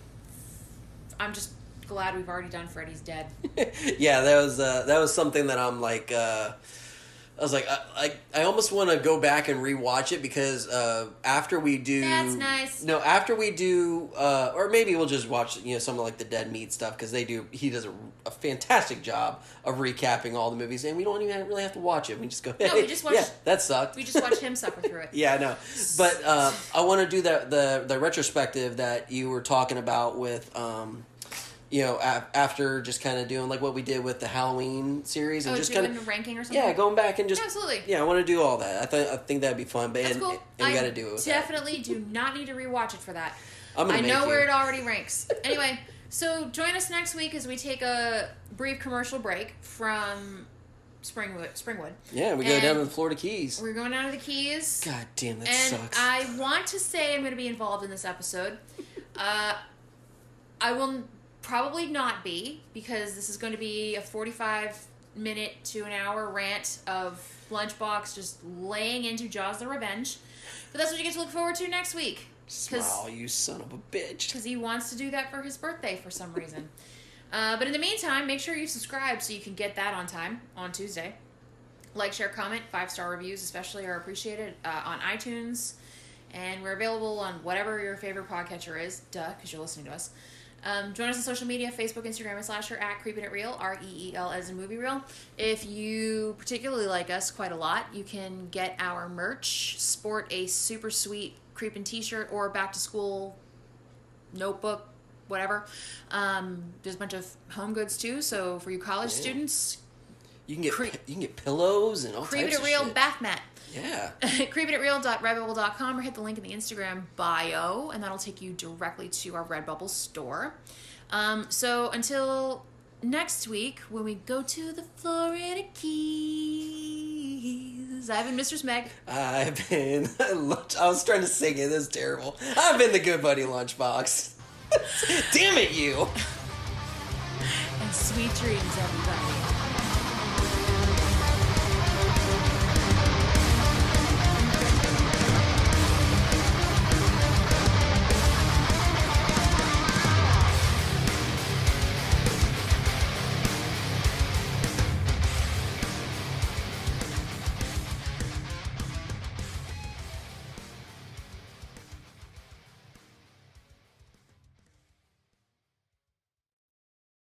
I'm just glad we've already done Freddy's Dead. *laughs* yeah. That was uh, that was something that I'm like. Uh, I was like, I, I, I almost want to go back and rewatch it because uh, after we do, That's nice. No, after we do, uh, or maybe we'll just watch, you know, some of like the Dead Meat stuff because they do. He does a, a fantastic job of recapping all the movies, and we don't even really have to watch it. We just go, No, we just watch- yeah, that sucked. We just watched him suffer through it. *laughs* Yeah, I know. But uh, I want to do that the the retrospective that you were talking about with um, you know, after just kind of doing like what we did with the Halloween series and Oh, just kind of ranking or something. yeah, going back and just Yeah, absolutely. Yeah, I want to do all that. I think I think that'd be fun, but That's and, cool. and we got to do it. With that. definitely do not need to rewatch it for that. I know you. where it already ranks. anyway, so join us next week as we take a brief commercial break from Springwood. Springwood. Yeah, we go And down to the Florida Keys. We're going down to the Keys. God damn, that and sucks. I want to say I'm going to be involved in this episode. Uh, I will probably not be because this is going to be a 45 minute to an hour rant of Lunchbox just laying into Jaws the Revenge. But that's what you get to look forward to next week. Smile, you son of a bitch. Because he wants to do that for his birthday for some reason. uh, but in the meantime, make sure you subscribe so you can get that on time on Tuesday. Like, share, comment, five star reviews especially are appreciated uh, on iTunes. And we're available on whatever your favorite podcatcher is. Duh, because you're listening to us. Um, join us on social media Facebook, Instagram, and Slasher at Creeping It Real, R E E L as in movie reel. If you particularly like us quite a lot, you can get our merch, sport a super sweet Creepin' t shirt or back to school notebook, whatever. Um, there's a bunch of home goods too. So for you college Yeah. students, You can get Cre- you can get pillows and all Creep types It Real shit. bath mat. Yeah. *laughs* creepititreal.redbubble.com or hit the link in the Instagram bio, and that'll take you directly to our Redbubble store. Um, so until next week, when we go to the Florida Keys, I've been Mr. Smeg. I've been *laughs* lunch. I was trying to sing it. That's terrible. I've been the good buddy lunchbox. *laughs* Damn it, you. And sweet dreams, everybody.